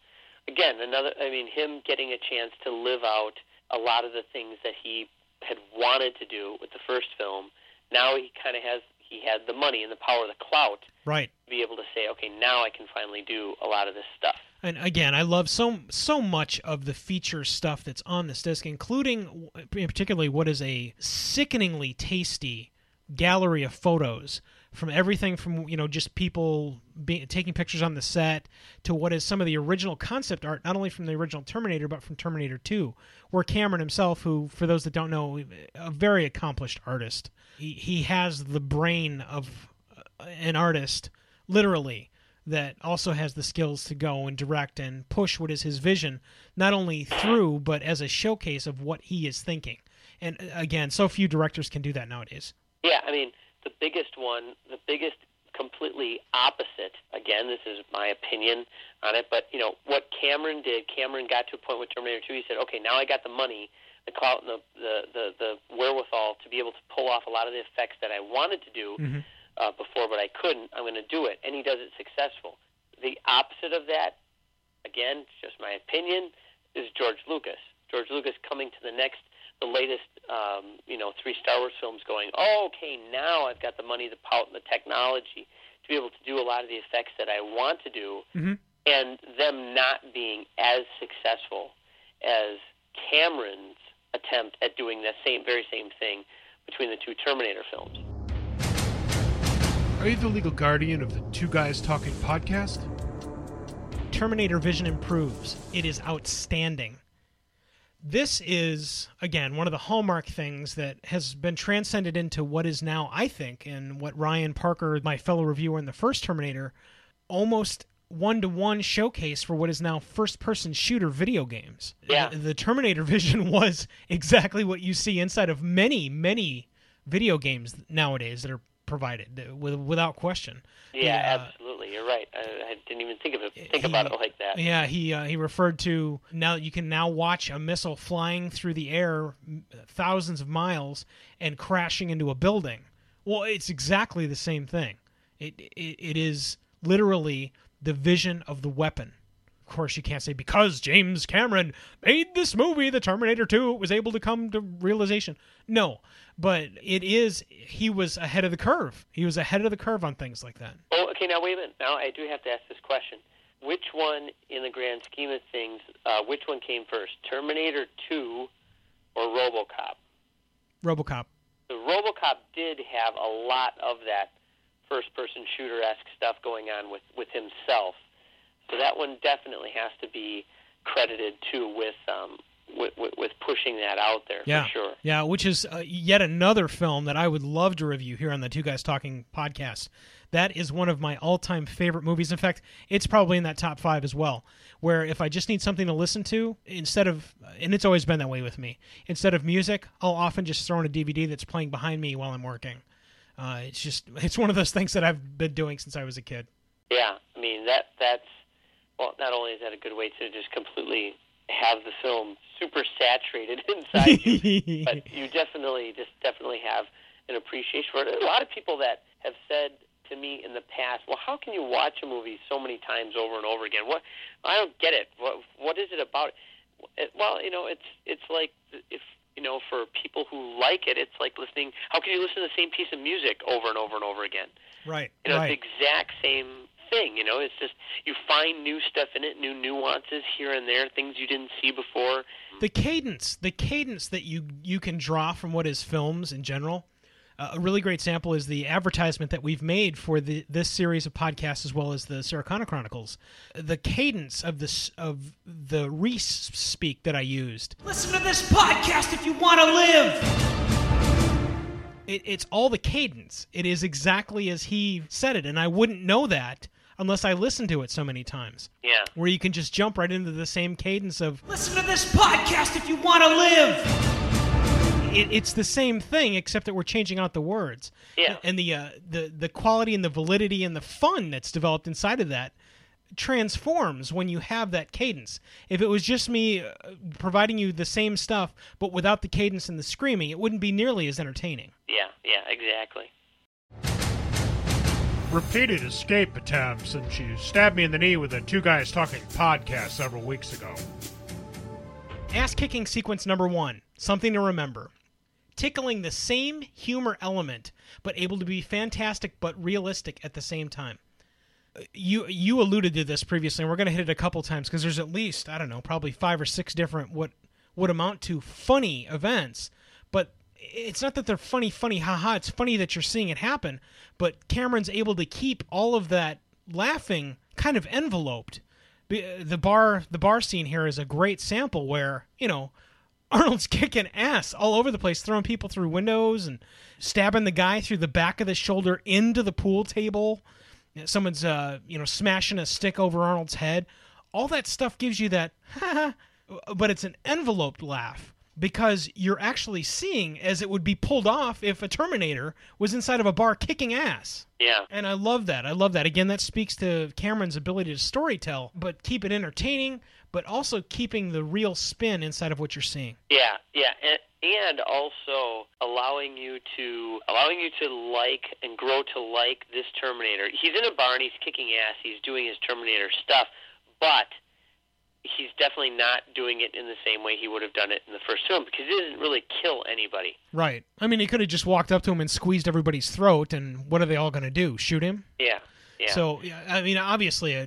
Again, another. I mean, him getting a chance to live out a lot of the things that he had wanted to do with the first film. Now he kind of has. He had the money and the power, the clout, right to be able to say, okay, now I can finally do a lot of this stuff. And again, I love so so much of the feature stuff that's on this disc, including particularly what is a sickeningly tasty gallery of photos from everything from you know just people taking pictures on the set to what is some of the original concept art, not only from the original Terminator but from Terminator 2, where Cameron himself, who for those that don't know, a very accomplished artist, he he has the brain of an artist, literally, that also has the skills to go and direct and push what is his vision, not only through, but as a showcase of what he is thinking. And uh, again, so few directors can do that nowadays. Yeah, I mean, the biggest one, the biggest completely opposite. Again, this is my opinion on it, but you know what Cameron did. Cameron got to a point with Terminator 2. He said, "Okay, now I got the money, the clout, and the the the, the wherewithal to be able to pull off a lot of the effects that I wanted to do uh, before, but I couldn't. I'm going to do it, and he does it successful. The opposite of that, again, just my opinion, is George Lucas. George Lucas coming to the next, the latest, um, you know, three Star Wars films, going, oh, okay, now I've got the money, the power, and the technology to be able to do a lot of the effects that I want to do, Mhm. and them not being as successful as Cameron's attempt at doing that same, very same thing between the two Terminator films. Are you the legal guardian of the Two Guys Talking podcast? Terminator Vision improves. It is outstanding. This is again one of the hallmark things that has been transcended into what is now i think and what ryan parker my fellow reviewer in the first terminator almost one-to-one showcase for what is now first-person shooter video games Yeah. the, terminator vision was exactly what you see inside of many many video games nowadays that are provided uh, with, without question Yeah, Yeah. absolutely. You're right. I, I didn't even think of it. Think about it like that. Yeah, he uh, he referred to now you can now watch a missile flying through the air thousands of miles and crashing into a building. Well, it's exactly the same thing. It it, it is literally the vision of the weapon. Of course, you can't say because James Cameron made this movie, The Terminator 2, it was able to come to realization. No, but it is he was ahead of the curve. He was ahead of the curve on things like that. Oh, okay. Now wait a minute. Now I do have to ask this question: Which one, in the grand scheme of things, uh, which one came first, Terminator 2 or RoboCop? RoboCop. The RoboCop did have a lot of that first-person shooter-esque stuff going on with with himself, so that one definitely has to be credited too with um, with, with, with pushing that out there Yeah, for sure. yeah, which is uh, yet another film that I would love to review here on the Two Guys Talking podcast. That is one of my all-time favorite movies. In fact, it's probably in that top five as well. Where if I just need something to listen to instead of, and it's always been that way with me. Instead of music, I'll often just throw in a DVD that's playing behind me while I'm working. Uh, it's just, it's one of those things that I've been doing since I was a kid. Yeah, I mean that that's well. Not only is that a good way to just completely have the film super saturated inside you, but you definitely just definitely have an appreciation for it. A lot of people that have said to me in the past, "Well, how can you watch a movie so many times over and over again? What I don't get it. What what is it about?" It, well, you know, it's it's like if you know, for people who like it, it's like listening. How can you listen to the same piece of music over and over and over again? right, You know, right. it's the exact same thing. You know, it's just you find new stuff in it, new nuances here and there, things you didn't see before. the cadence the cadence that you you can draw from what is films in general uh, a really great sample is the advertisement that we've made for the this series of podcasts as well as the Sarah Connor Chronicles. The cadence of this of the Reese speak that I used. Listen to this podcast if you want to live. It, it's all the cadence. It is exactly as he said it, and I wouldn't know that unless I listen to it so many times. Yeah. Where you can just jump right into the same cadence of Listen to this podcast if you want to live. it, it's the same thing except that we're changing out the words. Yeah. And the uh, the the quality and the validity and the fun that's developed inside of that transforms when you have that cadence. If it was just me uh, providing you the same stuff but without the cadence and the screaming, it wouldn't be nearly as entertaining. Yeah, yeah, exactly. Repeated escape attempts, and she stabbed me in the knee with a Two Guys Talking podcast several weeks ago. Ass kicking sequence number one. Something to remember. Tickling the same humor element, but able to be fantastic but realistic at the same time. Uh, You you alluded to this previously, and we're going to hit it a couple times because there's at least I don't know, probably five or six different what would amount to funny events. It's not that they're funny, funny, haha. It's funny that you're seeing it happen. But Cameron's able to keep all of that laughing kind of enveloped the bar the bar scene here is a great sample where you know Arnold's kicking ass all over the place, throwing people through windows and stabbing the guy through the back of the shoulder into the pool table. Someone's uh, you know smashing a stick over Arnold's head. All that stuff gives you that, but it's an enveloped laugh because you're actually seeing as it would be pulled off if a Terminator was inside of a bar kicking ass. Yeah. And I love that. I love that. Again, that speaks to Cameron's ability to storytell, but keep it entertaining, but also keeping the real spin inside of what you're seeing. Yeah, yeah, and, and also allowing you to allowing you to like and grow to like this Terminator. He's in a bar and he's kicking ass. He's doing his Terminator stuff, but he's definitely not doing it in the same way he would have done it in the first film because he doesn't really kill anybody. Right. I mean, he could have just walked up to him and squeezed everybody's throat, and what are they all going to do? Shoot him? Yeah, yeah. So, yeah, I mean, obviously, uh,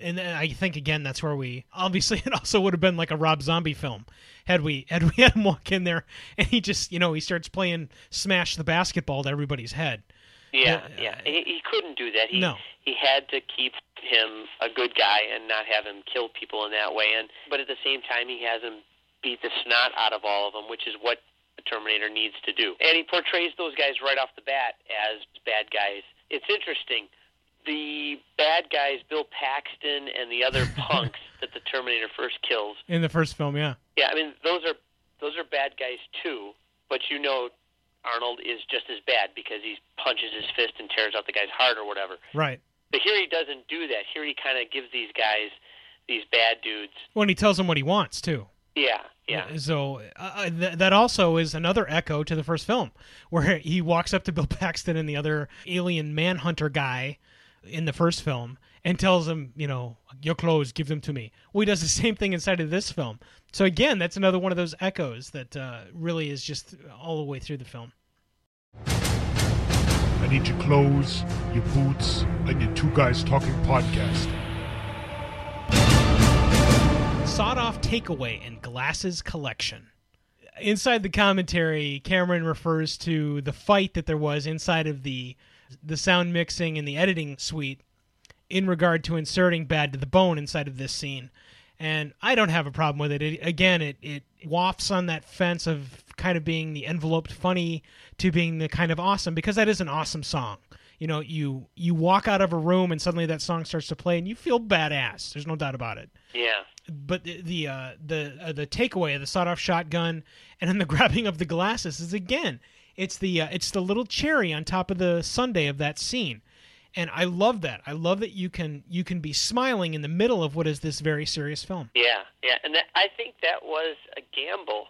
and I think again that's where we obviously it also would have been like a Rob Zombie film had we had we had him walk in there and he just you know he starts playing smash the basketball to everybody's head. Yeah, Uh, yeah. He, he couldn't do that. He No. He had to keep him a good guy and not have him kill people in that way. And but at the same time, he has him beat the snot out of all of them, which is what the Terminator needs to do. And he portrays those guys right off the bat as bad guys. It's interesting. The bad guys, Bill Paxton and the other punks that the Terminator first kills. In the first film, yeah. Yeah, I mean those are those are bad guys too. But you know, Arnold is just as bad because he punches his fist and tears out the guy's heart or whatever. Right. But here he doesn't do that. Here he kind of gives these guys, these bad dudes. When he tells them what he wants too. Yeah, yeah. So uh, th- that also is another echo to the first film, where he walks up to Bill Paxton and the other alien manhunter guy in the first film and tells him, you know, your clothes, give them to me. Well, he does the same thing inside of this film. So again, that's another one of those echoes that uh, really is just all the way through the film. Need your clothes, your boots, and your two guys talking podcast. Sawed off takeaway and glasses collection. Inside the commentary, Cameron refers to the fight that there was inside of the the sound mixing and the editing suite in regard to inserting bad to the bone inside of this scene. And I don't have a problem with it. it again, it, it wafts on that fence of kind of being the enveloped funny to being the kind of awesome because that is an awesome song. You know, you you walk out of a room and suddenly that song starts to play and you feel badass. There's no doubt about it Yeah. but the the uh, the uh, the takeaway of the sawed-off shotgun and then the grabbing of the glasses is again it's the uh, it's the little cherry on top of the sundae of that scene and i love that i love that you can you can be smiling in the middle of what is this very serious film Yeah, yeah, and that, I think that was a gamble.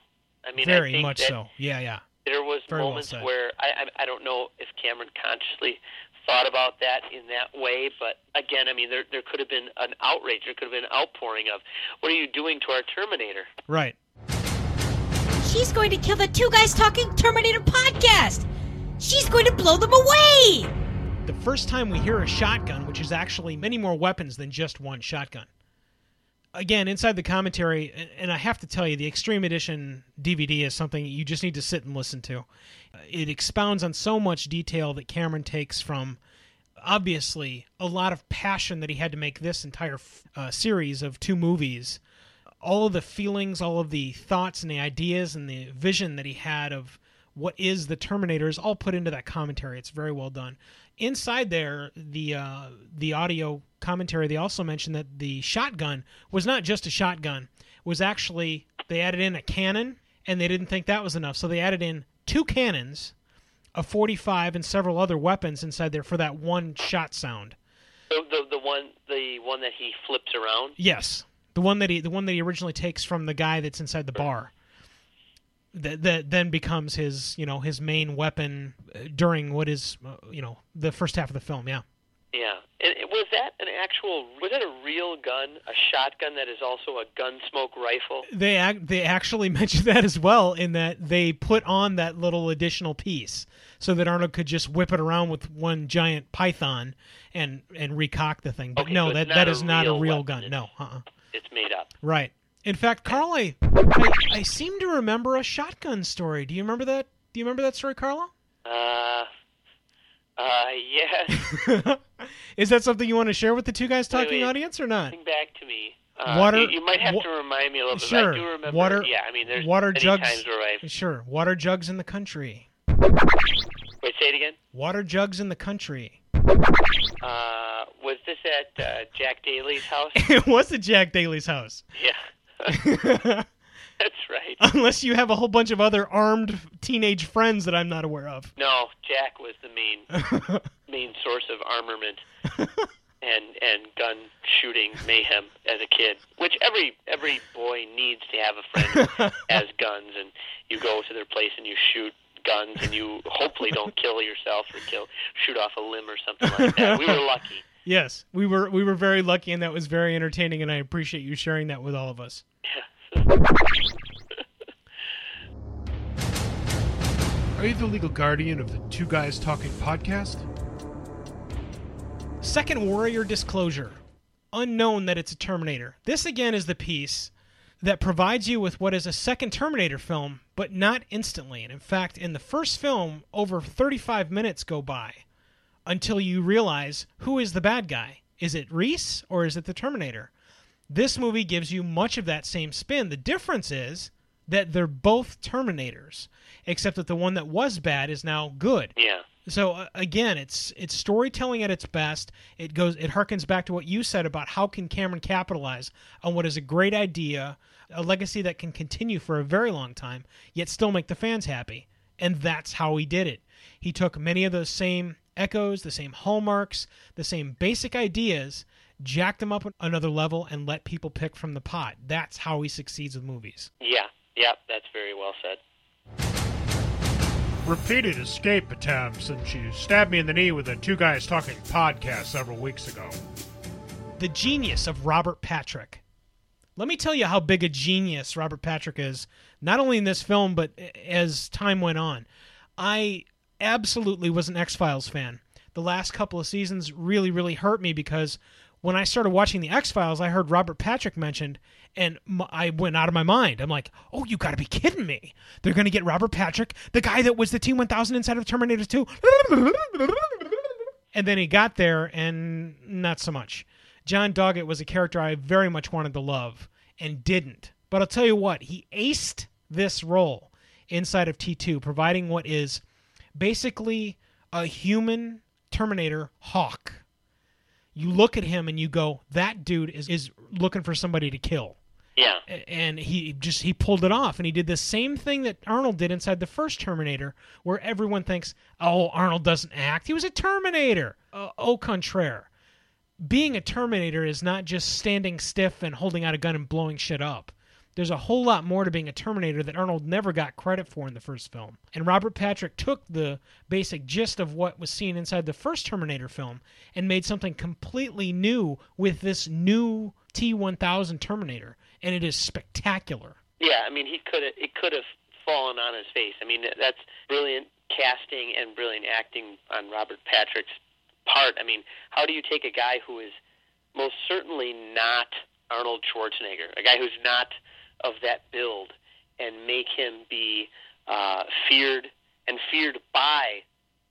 I mean, I very think much so yeah yeah There was Very well moments said. where I, I I don't know if Cameron consciously thought about that in that way, but again, I mean, there there could have been an outrage. There could have been an outpouring of, "What are you doing to our Terminator?" right She's going to kill the Two Guys Talking Terminator podcast. She's going to blow them away. First time we hear a shotgun, which is actually many more weapons than just one shotgun. Again, inside the commentary, and- I have to tell you, the Extreme Edition DVD is something you just need to sit and listen to. It expounds on so much detail that Cameron takes from obviously a lot of passion that he had to make this entire uh, series of two movies. All of the feelings, all of the thoughts and the ideas and the vision that he had of what is the Terminator is all put into that commentary. It's very well done. Inside there, the uh, the audio commentary, they also mentioned that the shotgun was not just a shotgun. Was actually they added in a cannon, and they didn't think that was enough, so they added in two cannons, a 45, and several other weapons inside there for that one shot sound. The the, the one the one that he flips around. Yes, the one that he the one that he originally takes from the guy that's inside the bar. That that then becomes his you know his main weapon uh, during what is uh, you know the first half of the film. Yeah. Yeah, and was that an actual? Was that a real gun? A shotgun that is also a gunsmoke rifle? They ac- they actually mentioned that as well in that they put on that little additional piece so that Arnold could just whip it around with one giant python and and recock the thing. But Okay, no, so that that a not a real real weapon. gun. It's- No, uh-uh. It's made up. Right. In fact, Carl, I, I seem to remember a shotgun story. Do you remember that? Do you remember that story, Carla? Uh, uh, yes. is that something you want to share with the two guys Wait, talking wait. audience or not? Think back to me. Uh, Water- You, you might have wa- to remind me a little bit. Sure. I do remember. Water- Yeah, I mean, there's water many jugs- times where I've. Sure. Water jugs in the country. Wait, say it again. Water jugs in the country. Uh, was this at uh, Jack Daly's house? it was at Jack Daly's house. yeah, that's right. Unless you have a whole bunch of other armed teenage friends that I'm not aware of. No, Jack was the main main source of armament and and gun shooting mayhem as a kid, which every every boy needs to have a friend who has guns, and you go to their place and you shoot guns, and you hopefully don't kill yourself or kill shoot off a limb or something like that. We were lucky. Yes, we were we were very lucky, and that was very entertaining, and I appreciate you sharing that with all of us. Are you the legal guardian of the Two Guys Talking podcast? Second Warrior Disclosure. Unknown that it's a Terminator. This again is the piece that provides you with what is a second Terminator film, but not instantly. And in fact, in the first film, over 35 minutes go by until you realize who is the bad guy. Is it Reese or is it the Terminator? This movie gives you much of that same spin. The difference is that they're both Terminators, except that the one that was bad is now good. Yeah. So uh, again, it's it's storytelling at its best. It goes it harkens back to what you said about how can Cameron capitalize on what is a great idea, a legacy that can continue for a very long time, yet still make the fans happy. And that's how he did it. He took many of those same echoes, the same hallmarks, the same basic ideas, jacked them up another level and let people pick from the pot. That's how he succeeds with movies. Yeah. Yeah. That's very well said. Repeated escape attempts, and she stabbed me in the knee with a Two Guys Talking podcast several weeks ago. The genius of Robert Patrick. Let me tell you how big a genius Robert Patrick is, not only in this film, but as time went on. I absolutely was an X Files fan. The last couple of seasons really, really hurt me because when I started watching the X Files, I heard Robert Patrick mentioned, and I went out of my mind. I'm like, "Oh, you got to be kidding me! They're going to get Robert Patrick, the guy that was the T1000 inside of Terminator 2." And then he got there, and not so much. John Doggett was a character I very much wanted to love, and didn't. But I'll tell you what, he aced this role inside of T2, providing what is basically a human Terminator Hawk you look at him and you go, that dude is, is looking for somebody to kill. Yeah. And he just he pulled it off, and he did the same thing that Arnold did inside the first Terminator, where everyone thinks, "Oh, Arnold doesn't act; he was a Terminator." Uh, au contraire, being a Terminator is not just standing stiff and holding out a gun and blowing shit up. There's a whole lot more to being a Terminator that Arnold never got credit for in the first film. And Robert Patrick took the basic gist of what was seen inside the first Terminator film and made something completely new with this new T1000 Terminator. And it is spectacular. Yeah, I mean, he could have it could have fallen on his face. I mean, that's brilliant casting and brilliant acting on Robert Patrick's part. I mean, how do you take a guy who is most certainly not Arnold Schwarzenegger, a guy who's not of that build, and make him be uh, feared and feared by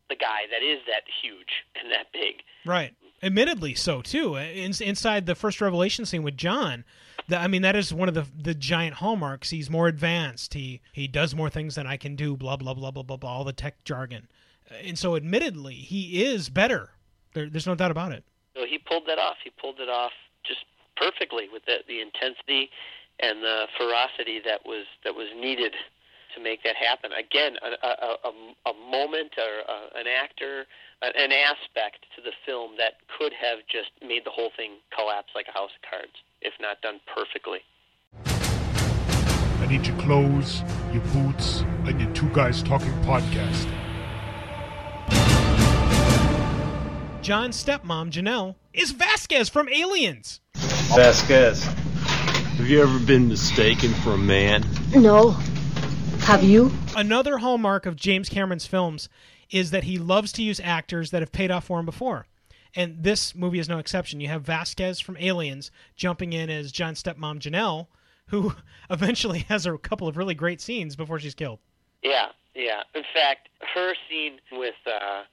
the guy that is that huge and that big? Right. Admittedly, so too. In, inside the first Revelation scene with John, the, I mean, that is one of the the giant hallmarks. He's more advanced. He he does more things than I can do. Blah blah blah blah blah blah. All the tech jargon, and so admittedly, he is better. There, there's no doubt about it. So he pulled that off. He pulled it off just perfectly with the, the intensity and the ferocity that was that was needed to make that happen. Again, a, a, a, a moment or a, an actor, an aspect to the film that could have just made the whole thing collapse like a house of cards, if not done perfectly. I need your clothes, your boots, and your Two Guys Talking podcast. John's stepmom, Janelle, is Vasquez from Aliens. Vasquez, have you ever been mistaken for a man? No. Have you? Another hallmark of James Cameron's films is that he loves to use actors that have paid off for him before. And this movie is no exception. You have Vasquez from Aliens jumping in as John's stepmom, Janelle, who eventually has a couple of really great scenes before she's killed. Yeah, yeah. In fact, her scene with uh,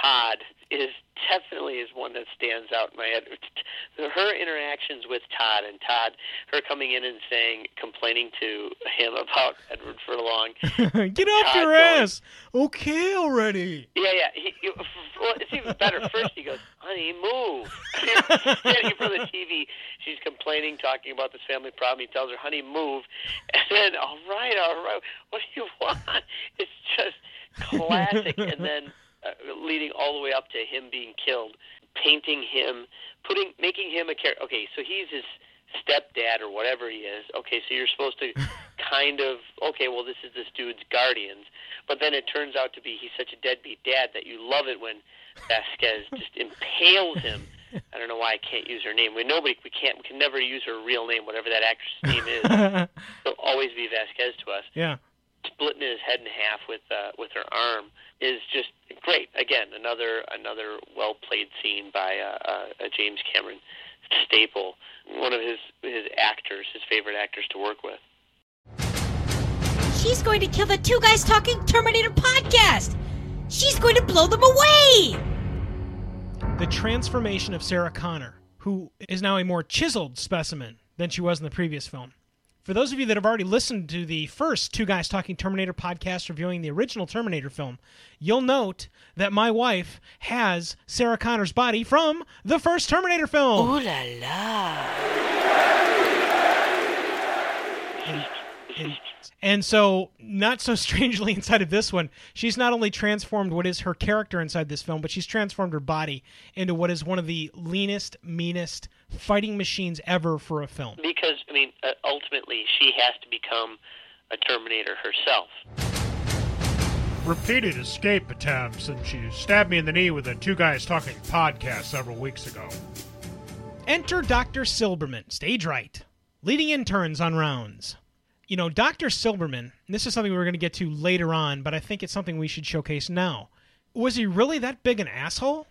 Todd is definitely is one that stands out in my head. Her interactions with Todd and Todd, her coming in and saying, complaining to him about Edward Furlong. Get off Todd your going- ass! Okay already. Yeah, yeah. He, he, well, it's even better. First, he goes, "Honey, move." Standing in front of the TV, she's complaining, talking about this family problem. He tells her, "Honey, move," and then, "All right, all right. What do you want?" It's just classic. and then uh, leading all the way up to him being killed, painting him, putting, making him a character. Okay, so he's his stepdad or whatever he is. Okay, so you're supposed to kind of okay, well, this is this dude's guardians, but then it turns out to be he's such a deadbeat dad that you love it when Vasquez just impales him. I don't know why I can't use her name. We nobody we can't we can never use her real name, whatever that actress' name is. It'll always be Vasquez to us yeah. Splitting his head in half with uh, with her arm is just great. Again, another another well played scene by uh, uh, a James Cameron staple, one of his his actors, his favorite actors to work with. She's going to kill the Two Guys Talking Terminator podcast. She's going to blow them away. the transformation of Sarah Connor, who is now a more chiseled specimen than she was in the previous film. For those of you that have already listened to the first Two Guys Talking Terminator podcast reviewing the original Terminator film, you'll note that my wife has Sarah Connor's body from the first Terminator film. Ooh la la. And, and so, not so strangely, inside of this one, she's not only transformed what is her character inside this film, but she's transformed her body into what is one of the leanest, meanest fighting machines ever for a film. Because I mean, uh, ultimately, she has to become a Terminator herself. Repeated escape attempts, and she stabbed me in the knee with a Two Guys Talking podcast several weeks ago. Enter Dr. Silberman, stage right, leading interns on rounds. You know, Dr. Silberman, this is something we're going to get to later on, but I think it's something we should showcase now. Was he really that big an asshole?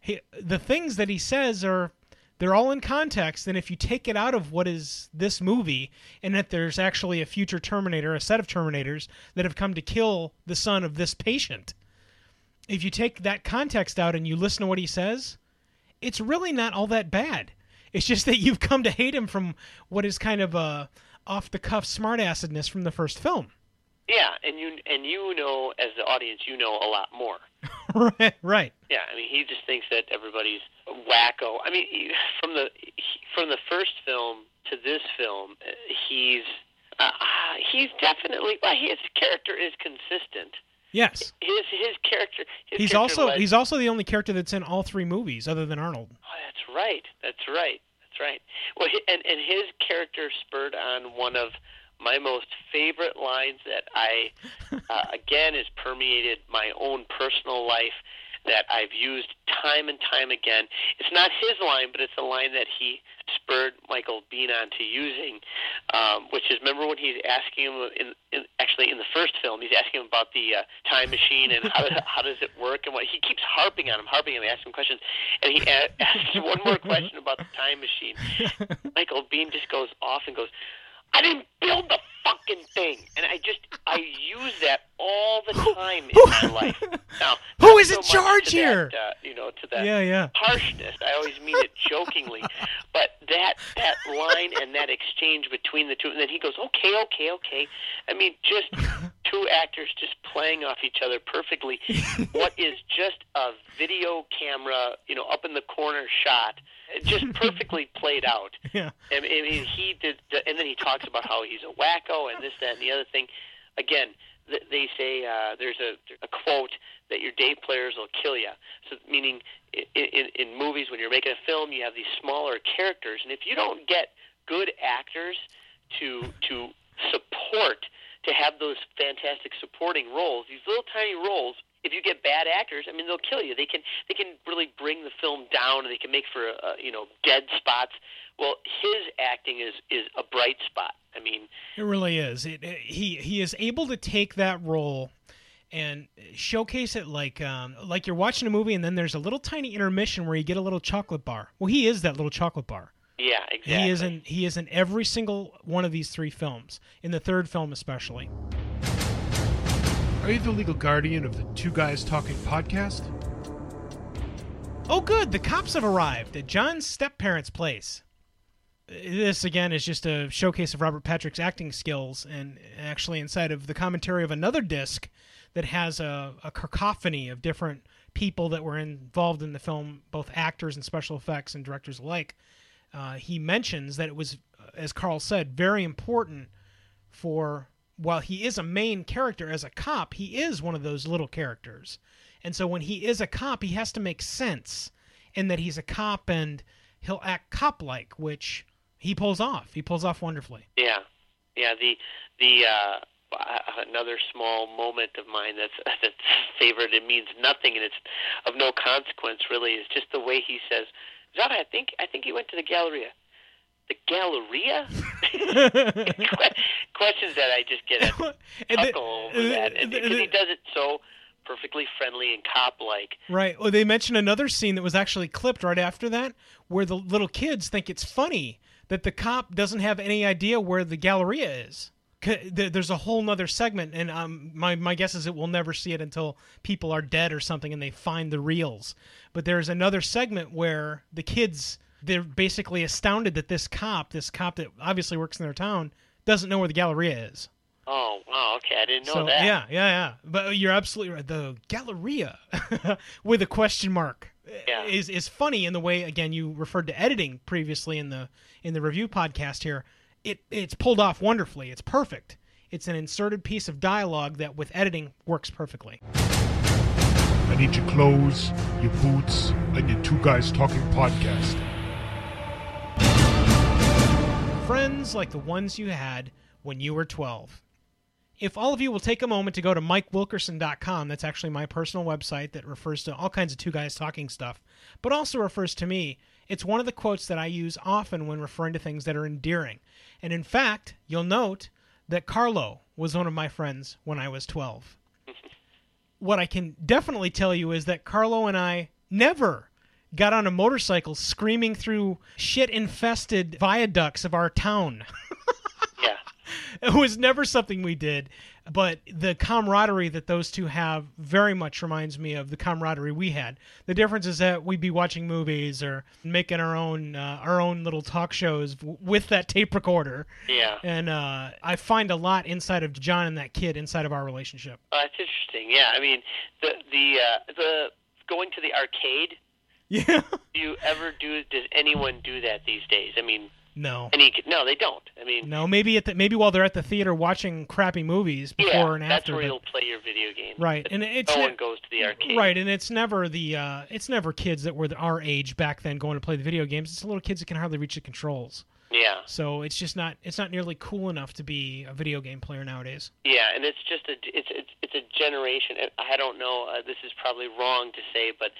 He, the things that he says are they're all in context and if you take it out of what is this movie and that there's actually a future terminator a set of terminators that have come to kill the son of this patient if you take that context out and you listen to what he says it's really not all that bad it's just that you've come to hate him from what is kind of a off the cuff smartassedness from the first film Yeah, and you and you know, as the audience, you know a lot more. right right Yeah, I mean, he just thinks that everybody's wacko. I mean, from the from the first film to this film, uh, he's uh, he's definitely well, his character is consistent. yes His his character. His he's character also led- he's also the only character that's in all three movies other than arnold Oh, that's right. That's right. That's right. Well, and and his character spurred on one of my most favorite lines that I uh, again has permeated my own personal life that I've used time and time again. It's not his line, but it's a line that he spurred Michael Biehn on to using, um, which is remember when he's asking him in, in actually in the first film, he's asking him about the uh, time machine and how how does it work and what he keeps harping on him, harping on him, asking him questions, and he a- asks one more question about the time machine. Michael Biehn just goes off and goes, "I didn't build the fucking thing," and I just I use that all the time in my life. Now, Who is so in charge to that, here? uh, you know, to that yeah yeah harshness. I always mean it jokingly, but that that line and that exchange between the two, and then he goes, "Okay, okay, okay." I mean, just two actors just playing off each other perfectly. what is just a video camera, you know, up in the corner shot, just perfectly played out. yeah I mean, he did, and then he talks about how he's a wacko and this, that, and the other thing. Again, th- they say uh, there's a, a quote that your day players will kill you. So, meaning in, in, in movies, when you're making a film, you have these smaller characters, and if you don't get good actors to to support, to have those fantastic supporting roles, these little tiny roles. If you get bad actors, I mean, they'll kill you. They can they can really bring the film down, and they can make for uh, you know dead spots. Well, his acting is is a bright spot. I mean, It really is. It, it- he he is able to take that role and showcase it like um, like you're watching a movie and then there's a little tiny intermission where you get a little chocolate bar. Well, he is that little chocolate bar. yeah, exactly. He is in he is in every single one of these three films. In the third film especially. Are you the legal guardian of the Two Guys Talking podcast? Oh, good. The cops have arrived at John's step parents' place. This again is just a showcase of Robert Patrick's acting skills, and actually inside of the commentary of another disc that has a, a cacophony of different people that were involved in the film, both actors and special effects and directors alike. Uh, he mentions that it was, as Carl said, very important for while he is a main character as a cop, he is one of those little characters. And so when he is a cop, he has to make sense in that he's a cop and he'll act cop like, which he pulls off. He pulls off wonderfully. Yeah, yeah. The the uh, another small moment of mine that's that's favorite. It means nothing and it's of no consequence really. Is just the way he says, "Zara, I think I think he went to the Galleria." The Galleria? Questions that I just get a And the- chuckle over that, and the- because he does it so perfectly friendly and cop-like. Right. Well, they mentioned another scene that was actually clipped right after that, where the little kids think it's funny that the cop doesn't have any idea where the Galleria is. There's a whole nother segment, and um, my my guess is it we'll never see it until people are dead or something, and they find the reels. But there's another segment where the kids they're basically astounded that this cop, this cop that obviously works in their town, doesn't know where the Galleria is. Oh, wow. Okay, I didn't know so that. yeah, yeah, yeah. But you're absolutely right. The Galleria with a question mark Yeah. Eh, is is funny in the way again you referred to editing previously in the in the review podcast here. It it's pulled off wonderfully. It's perfect. It's an inserted piece of dialogue that with editing works perfectly. I need your clothes, your boots, and your two guys talking podcast. Friends like the ones you had when you were 12. If all of you will take a moment to go to mikewilkerson.com, that's actually my personal website that refers to all kinds of two guys talking stuff, but also refers to me. It's one of the quotes that I use often when referring to things that are endearing. And in fact, you'll note that Carlo was one of my friends when I was 12. what I can definitely tell you is that Carlo and I never got on a motorcycle screaming through shit infested viaducts of our town. Yeah. it was never something we did, but the camaraderie that those two have very much reminds me of the camaraderie we had. The difference is that we'd be watching movies or making our own uh, our own little talk shows w- with that tape recorder. Yeah. And uh, I find a lot inside of John and that kid inside of our relationship. Oh, that's interesting. Yeah, I mean, the the uh, the going to the arcade. Yeah. Do you ever do? Does anyone do that these days? I mean, No. any no, they don't. I mean, No, maybe at the maybe while they're at the theater watching crappy movies before yeah, and that's after. where but- you'll play your video game. Right, But and it's no not- one goes to the arcade. Right, and it's never the uh, it's never kids that were our age back then going to play the video games. It's little kids that can hardly reach the controls. Yeah. So it's just not it's not nearly cool enough to be a video game player nowadays. Yeah, and it's just a it's it's it's a generation. I don't know. Uh, this is probably wrong to say, but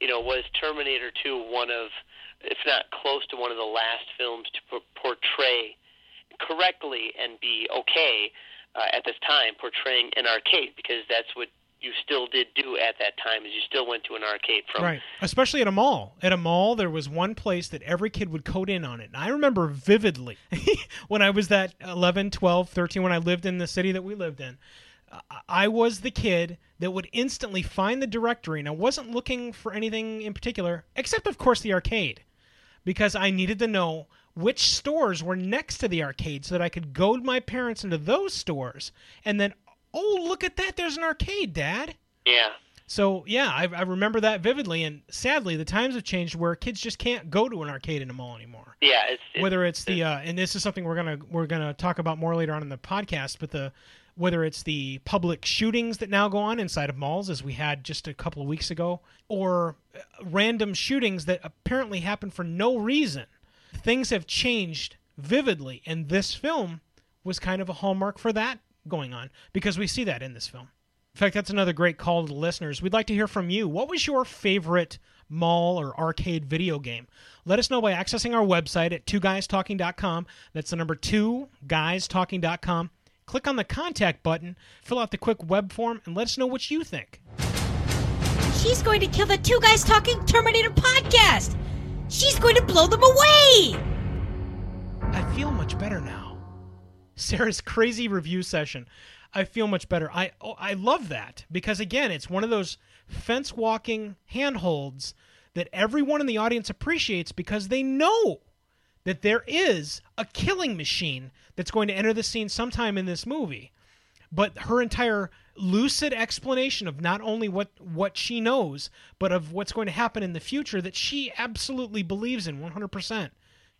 you know, was Terminator 2 one of, if not close to one of the last films to por- portray correctly and be okay uh, at this time portraying an arcade because that's what you still did do at that time is you still went to an arcade from Right. Especially at a mall. At a mall there was one place that every kid would code in on it. And I remember vividly when I was that 11, 12, 13 when I lived in the city that we lived in. I- was the kid that would instantly find the directory and I wasn't looking for anything in particular except of course the arcade. because I needed to know which stores were next to the arcade so that I could goad my parents into those stores and then, oh, look at that, there's an arcade, Dad. Yeah. So, yeah, I, I remember that vividly. And sadly, the times have changed where kids just can't go to an arcade in a mall anymore. Yeah, it's, it's Whether it's the, uh, and this is something we're gonna we're gonna talk about more later on in the podcast, but the whether it's the public shootings that now go on inside of malls, as we had just a couple of weeks ago, or random shootings that apparently happen for no reason. Things have changed vividly, and this film was kind of a hallmark for that going on because we see that in this film. In fact, that's another great call to the listeners. We'd like to hear from you. What was your favorite mall or arcade video game? Let us know by accessing our website at twoguystalking.com. That's the number two, guystalking.com. Click on the contact button, fill out the quick web form, and let us know what you think. She's going to kill the Two Guys Talking Terminator podcast. She's going to blow them away. I feel much better now. Sarah's crazy review session. I feel much better. I oh, I love that because again, it's one of those fence walking handholds that everyone in the audience appreciates because they know that there is a killing machine that's going to enter the scene sometime in this movie. But her entire lucid explanation of not only what what she knows, but of what's going to happen in the future that she absolutely believes in 100%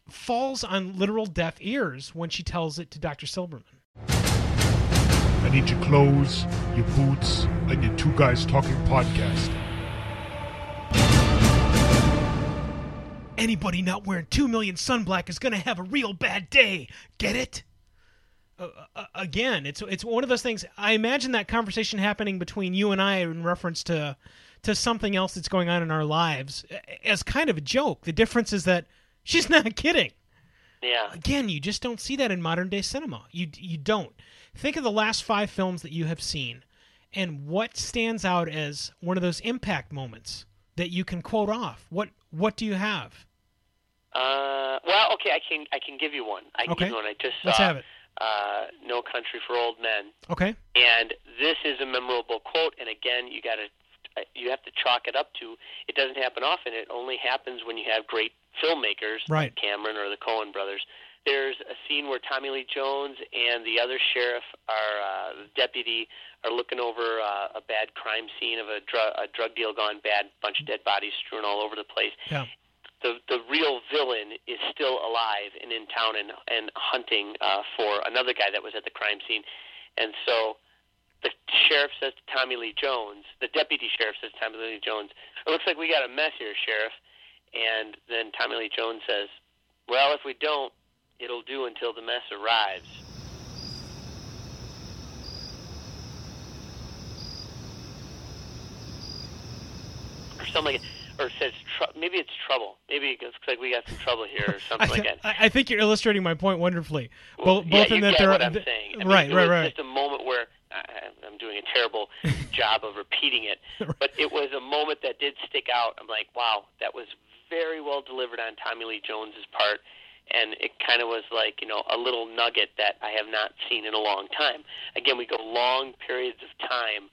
falls on literal deaf ears when she tells it to Dr. Silberman. I need your clothes, your boots, and your two guys talking podcast. Anybody not wearing 2 million sunblock is going to have a real bad day. Get it? Uh, uh, again, it's it's one of those things. I imagine that conversation happening between you and I in reference to to something else that's going on in our lives as kind of a joke. The difference is that she's not kidding. yeah. Again, you just don't see that in modern day cinema. You you don't. Think of the last 5 films that you have seen and what stands out as one of those impact moments that you can quote off. What what do you have? Uh, well, okay, I can I can give you one. I can Okay. give you one. I just saw Let's have it. Uh, No Country for Old Men, Okay. and this is a memorable quote. And again, you got to you have to chalk it up to. It doesn't happen often. It only happens when you have great filmmakers Right. like Cameron or the Coen brothers there's a scene where Tommy Lee Jones and the other sheriff, our uh, deputy, are looking over uh, a bad crime scene of a, dr- a drug deal gone bad, bunch of dead bodies strewn all over the place. Yeah. The the real villain is still alive and in town and and hunting uh, for another guy that was at the crime scene, and so the sheriff says to Tommy Lee Jones, the deputy sheriff says to Tommy Lee Jones, "It looks like we got a mess here, sheriff." And then Tommy Lee Jones says, "Well, if we don't, it'll do until the mess arrives." Or something like or says tr- maybe it's trouble. Maybe it looks like we got some trouble here or something I, like that. I think you're illustrating my point wonderfully. Well, both yeah, both in that there are th- saying. I mean, right, it right, was right. Just a moment where I'm doing a terrible job of repeating it, but it was a moment that did stick out. I'm like, wow, that was very well delivered on Tommy Lee Jones's part, and it kind of was like you know a little nugget that I have not seen in a long time. Again, we go long periods of time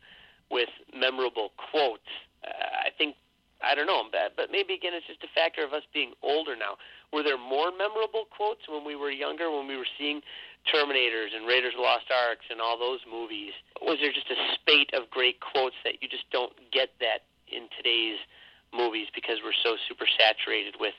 with memorable quotes. Uh, I think I don't know, but, maybe again it's just a factor of us being older now. Were there more memorable quotes when we were younger, when we were seeing Terminators and Raiders of Lost Arks and all those movies? Was there just a spate of great quotes that you just don't get that in today's movies because we're so super saturated with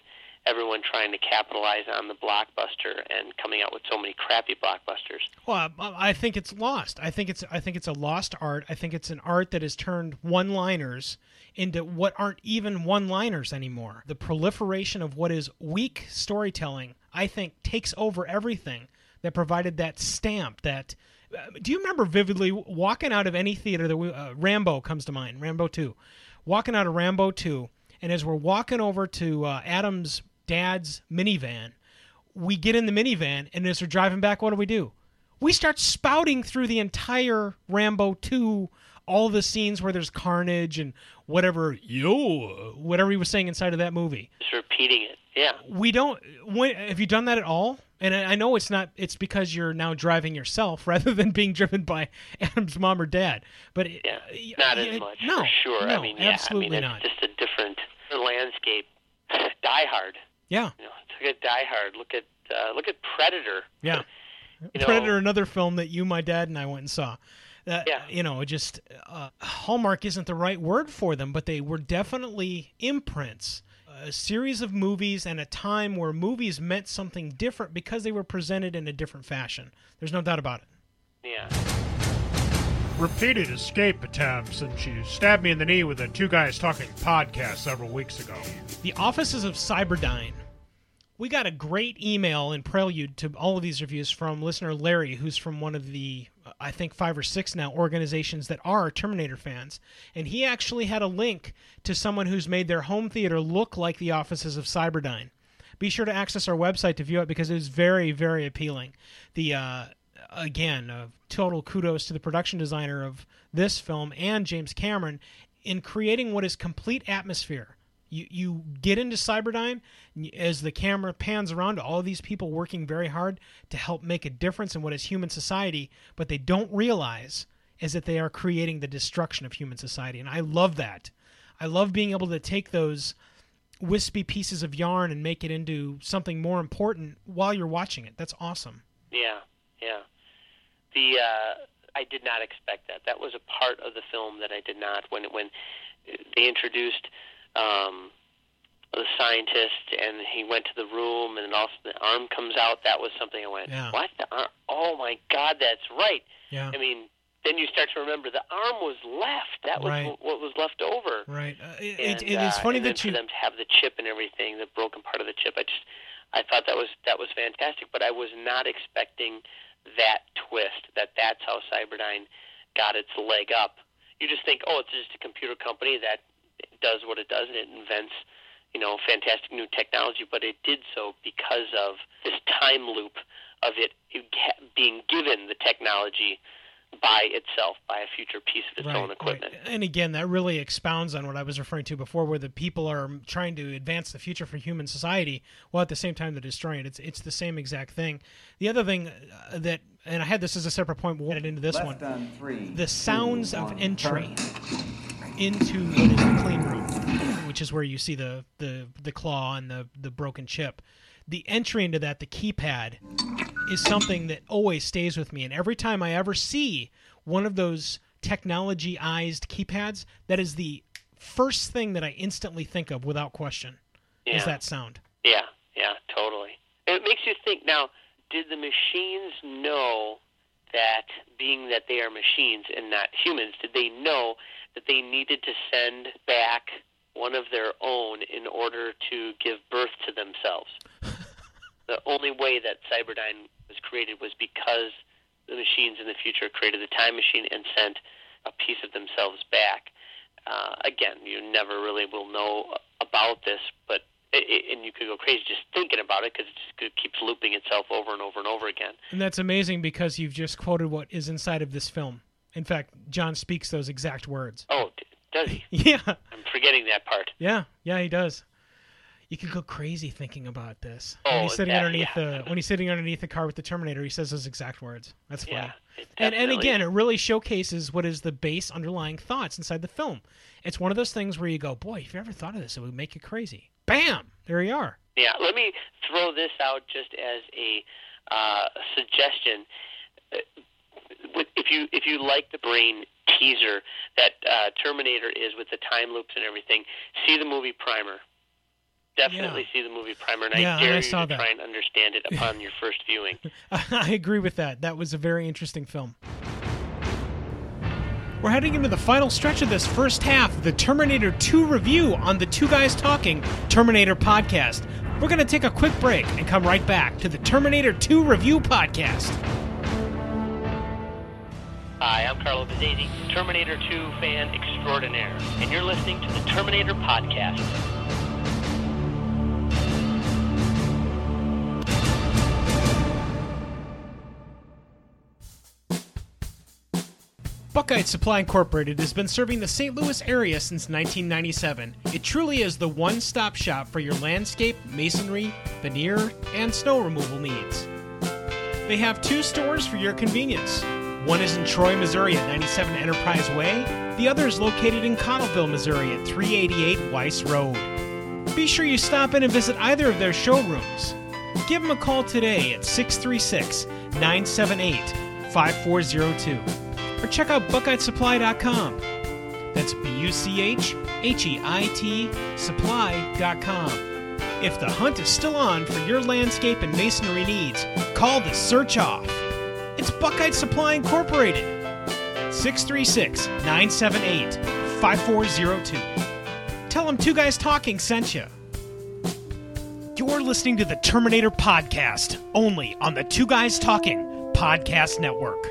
everyone trying to capitalize on the blockbuster and coming out with so many crappy blockbusters? Well, I think it's lost. I think it's I think it's a lost art. I think it's an art that has turned one-liners into what aren't even one-liners anymore. The proliferation of what is weak storytelling, I think, takes over everything that provided that stamp. That uh, do you remember vividly walking out of any theater that we, uh, Rambo comes to mind, Rambo Two, walking out of Rambo Two, and as we're walking over to uh, Adam's dad's minivan, we get in the minivan, and as we're driving back, what do we do? We start spouting through the entire Rambo 2, all the scenes where there's carnage and whatever, yo, whatever he was saying inside of that movie. Just repeating it. Yeah. We don't. When, have you done that at all? And I I know it's not. It's because you're now driving yourself rather than being driven by Adam's mom or dad. But it- Yeah, not as it- much No, for sure. No, I mean, yeah, absolutely I mean, not. just a different landscape. Die Hard. Yeah, You know, look at Die Hard. Look at uh, look at Predator. yeah. You know, Predator, another film that you, my dad, and I went and saw. That, Yeah. You know, just uh, Hallmark isn't the right word for them, but they were definitely imprints. A series of movies and a time where movies meant something different because they were presented in a different fashion. There's no doubt about it. Yeah. Repeated escape attempts, and she stabbed me in the knee with a Two Guys Talking podcast several weeks ago. The offices of Cyberdyne. We got a great email in prelude to all of these reviews from listener Larry, who's from one of the, I think, five or six now organizations that are Terminator fans. And he actually had a link to someone who's made their home theater look like the offices of Cyberdyne. Be sure to access our website to view it because it is very, very appealing. The uh, again, uh, total kudos to the production designer of this film and James Cameron in creating what is complete atmosphere. You you get into Cyberdyne as the camera pans around to all these people working very hard to help make a difference in what is human society, but they don't realize is that they are creating the destruction of human society. And I love that. I love being able to take those wispy pieces of yarn and make it into something more important while you're watching it. That's awesome. Yeah, yeah. The uh, I did not expect that. That was a part of the film that I did not when when they introduced um, the scientist and he went to the room and also the arm comes out. That was something I went, Yeah. what? The arm? Oh my God, that's right. Yeah. I mean, then you start to remember the arm was left. That was Right. what was left over. Right. Uh, it, And, it, it is uh, funny that for them to have the chip and everything, the broken part of the chip. I just, I thought that was that was fantastic, but I was not expecting that twist. That that's how Cyberdyne got its leg up. You just think, oh, it's just a computer company that does what it does and it invents, you know, fantastic new technology. But it did so because of this time loop of it being given the technology by itself, by a future piece of its own equipment. And again, that really expounds on what I was referring to before, where the people are trying to advance the future for human society, while at the same time they're destroying it. It's it's the same exact thing. The other thing uh, that, and I had this as a separate point, we'll get into this Less one. than three, the sounds two, of entry turn. into what is the clean room, which is where you see the the the claw and the the broken chip. The entry into that, the keypad, is something that always stays with me. And every time I ever see one of those technology-ized keypads, that is the first thing that I instantly think of without question. Yeah. Is that sound? Yeah, yeah, totally. It makes you think now, did the machines know that being that they are machines and not humans, did they know that they needed to send back one of their own in order to give birth to themselves? the only way that Cyberdyne was created was because the machines in the future created the time machine and sent a piece of themselves back. Uh, again, you never really will know about this, but it, and you could go crazy just thinking about it because it just keeps looping itself over and over and over again. And that's amazing because you've just quoted what is inside of this film. In fact, John speaks those exact words. Oh, does he? Yeah. I'm forgetting that part. Yeah, yeah, he does. You could go crazy thinking about this. Oh, when he's sitting that- underneath yeah. the when he's sitting underneath the car with the Terminator, he says those exact words. That's funny. Yeah, and and again, it really showcases what is the base underlying thoughts inside the film. It's one of those things where you go, boy, if you ever thought of this, it would make you crazy. Bam! There you are. Yeah, let me throw this out just as a uh, suggestion. Uh, If you if you like the brain teaser that uh, Terminator is with the time loops and everything, see the movie Primer. Definitely see the movie Primer, and Yeah, I dare I you to that. try and understand it upon your first viewing. I agree with that. That was a very interesting film. We're heading into the final stretch of this first half of the Terminator 2 review on the Two Guys Talking Terminator podcast. We're going to take a quick break and come right back to the Terminator 2 review podcast. Hi, I'm Carlo Bezzesi, Terminator 2 fan extraordinaire, and you're listening to the Terminator podcast. Buchheit Supply Incorporated has been serving the St. Louis area since 1997. It truly is the one stop shop for your landscape, masonry, veneer, and snow removal needs. They have two stores for your convenience. One is in Troy, Missouri at 97 Enterprise Way, the other is located in Cottleville, Missouri at 388 Weiss Road. Be sure you stop in and visit either of their showrooms. Give them a call today at 636 978 5402 or check out BuchheitSupply.com. That's B U C H H E I T supply.com. If the hunt is still on for your landscape and masonry needs, call the search off. It's Buchheit Supply Incorporated. 636 978 5402. Tell them Two Guys Talking sent you. You're listening to the Terminator Podcast, only on the Two Guys Talking Podcast Network.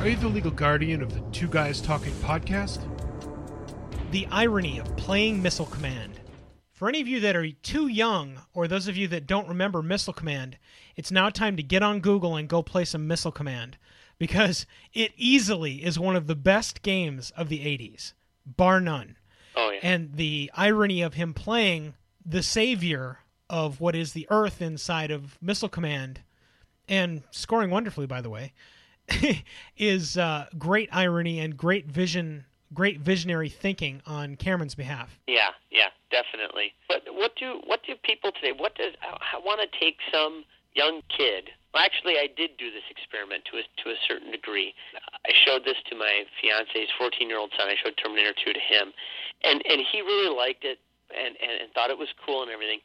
Are you the legal guardian of the Two Guys Talking podcast? The irony of playing Missile Command. For any of you that are too young, or those of you that don't remember Missile Command, it's now time to get on Google and go play some Missile Command because it easily is one of the best games of the 80s, bar none. Oh yeah. And the irony of him playing the savior of what is the Earth inside of Missile Command, and scoring wonderfully, by the way, is uh, great irony and great vision, great visionary thinking on Cameron's behalf. Yeah, yeah, definitely. But what do what do people today? What does I, I want to take some young kid? Well, actually, I did do this experiment to a to a certain degree. I showed this to my fiance's 14 year old son. I showed Terminator 2 to him, and and he really liked it and, and and thought it was cool and everything.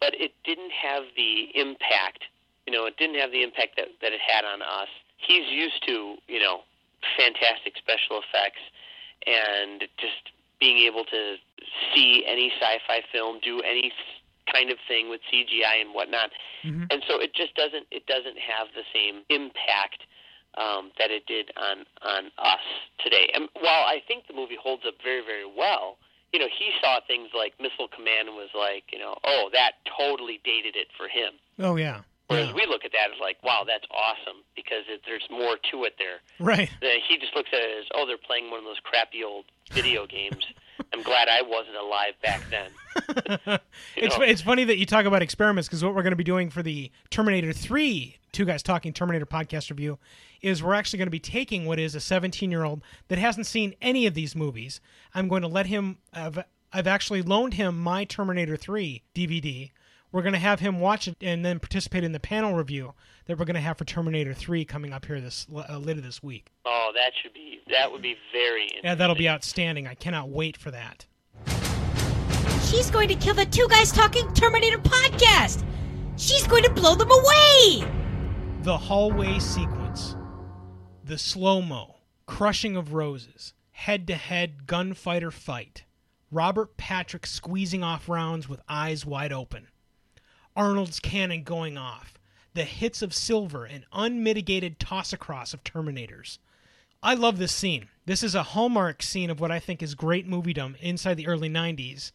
But it didn't have the impact. You know, it didn't have the impact that that it had on us. He's used to you know fantastic special effects and just being able to see any sci-fi film do any kind of thing with CGI and whatnot, and so it just doesn't it doesn't have the same impact um, that it did on on us today. And while I think the movie holds up very very well, you know, he saw things like Missile Command and was like, you know, oh, that totally dated it for him. Oh yeah, Whereas yeah. we look at that as like, wow, that's awesome because it, there's more to it there. right. Uh, he just looks at it as, oh, they're playing one of those crappy old video games I'm glad I wasn't alive back then. It's know? it's funny that you talk about experiments because what we're going to be doing for the Terminator 3 Two Guys Talking Terminator podcast review is we're actually going to be taking what is a 17 year old that hasn't seen any of these movies. I'm going to let him. I've, I've actually loaned him my Terminator 3 DVD. We're going to have him watch it and then participate in the panel review that we're going to have for Terminator 3 coming up here this uh, later this week. oh, that should be that would be very interesting. Yeah, that'll be outstanding. I cannot wait for that. She's going to kill the Two Guys Talking Terminator podcast. She's going to blow them away. the hallway sequence, the slow mo, crushing of roses, head to head gunfighter fight, Robert Patrick squeezing off rounds with eyes wide open, Arnold's cannon going off, the hits of silver, and unmitigated toss across of Terminators. I love this scene. This is a hallmark scene of what I think is great moviedom inside the early 90s.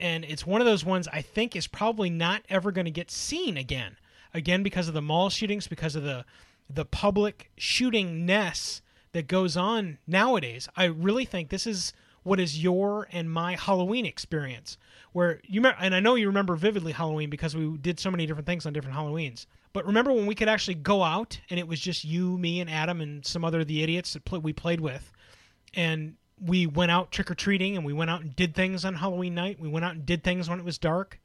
And it's one of those ones I think is probably not ever going to get seen again. Again, because of the mall shootings, because of the the public shooting ness that goes on nowadays. I really think this is what is your and my Halloween experience. Where you remember, and I know you remember vividly Halloween because we did so many different things on different Halloweens. But remember when we could actually go out and it was just you, me, and Adam and some other of the idiots that we played with, and we went out trick or treating and we went out and did things on Halloween night. We went out and did things when it was dark.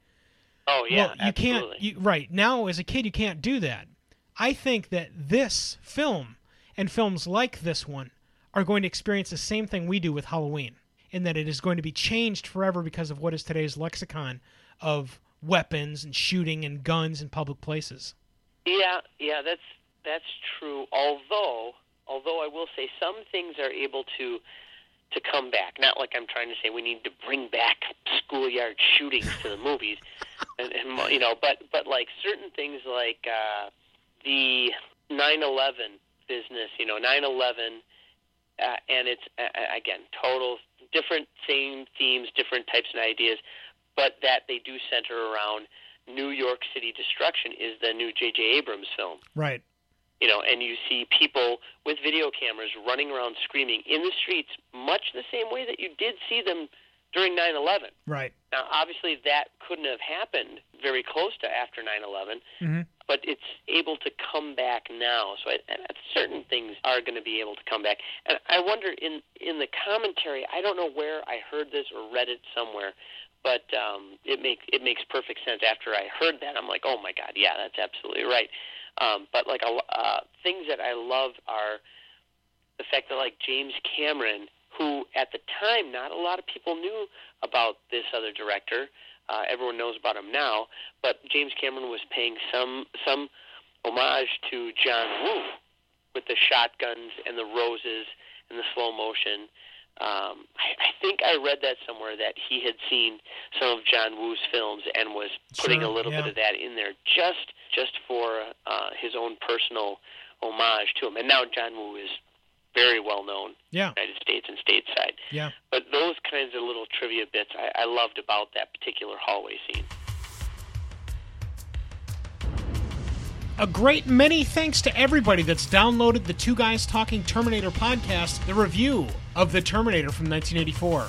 oh yeah, well, you can't. You, right now, as a kid, you can't do that. I think that this film and films like this one are going to experience the same thing we do with Halloween, in that it is going to be changed forever because of what is today's lexicon of weapons and shooting and guns in public places. Yeah, yeah, that's that's true. Although, although I will say some things are able to to come back. Not like I'm trying to say we need to bring back schoolyard shootings to the movies, and, and you know, but but like certain things like uh, the 9/11 business. You know, 9/11, uh, and it's uh, again total different same themes, different types and ideas, but that they do center around New York City destruction is the new J.J. Abrams film Right. you know, and you see people with video cameras running around screaming in the streets, much the same way that you did see them during 9/11. Right. Now, obviously, that couldn't have happened very close to after 9/11, Mhm. But it's able to come back now. So, I, certain things are going to be able to come back. And I wonder in in the commentary, I don't know where I heard this or read it somewhere, but um, it makes it makes perfect sense. After I heard that, I'm like, oh my god, yeah, that's absolutely right. Um, but like uh, things that I love are the fact that like James Cameron, who at the time not a lot of people knew about this other director. Uh, everyone knows about him now, but James Cameron was paying some some homage to John Woo with the shotguns and the roses and the slow motion. Um, I, I think I read that somewhere that he had seen some of John Woo's films and was putting Sure, a little yeah. bit of that in there just just for uh, his own personal homage to him. And now John Woo is very well known Yeah. United States and stateside. Yeah. But those kinds of little trivia bits I, I loved about that particular hallway scene. A great many thanks to everybody that's downloaded the Two Guys Talking Terminator podcast, the review of the Terminator from 1984.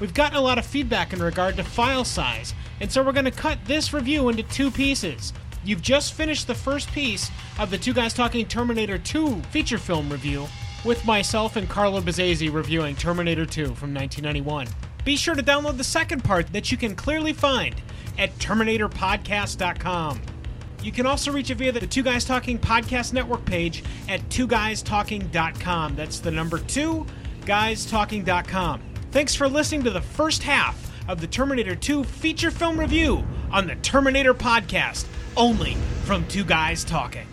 We've gotten a lot of feedback in regard to file size, and so we're going to cut this review into two pieces. You've just finished the first piece of the Two Guys Talking Terminator 2 feature film review with myself and Carlo Bazzesi reviewing Terminator 2 from 1991. Be sure to download the second part that you can clearly find at TerminatorPodcast.com. You can also reach it via the Two Guys Talking podcast network page at twoguystalking.com. That's the number two, guystalking.com. Thanks for listening to the first half of the Terminator 2 feature film review on the Terminator podcast, only from Two Guys Talking.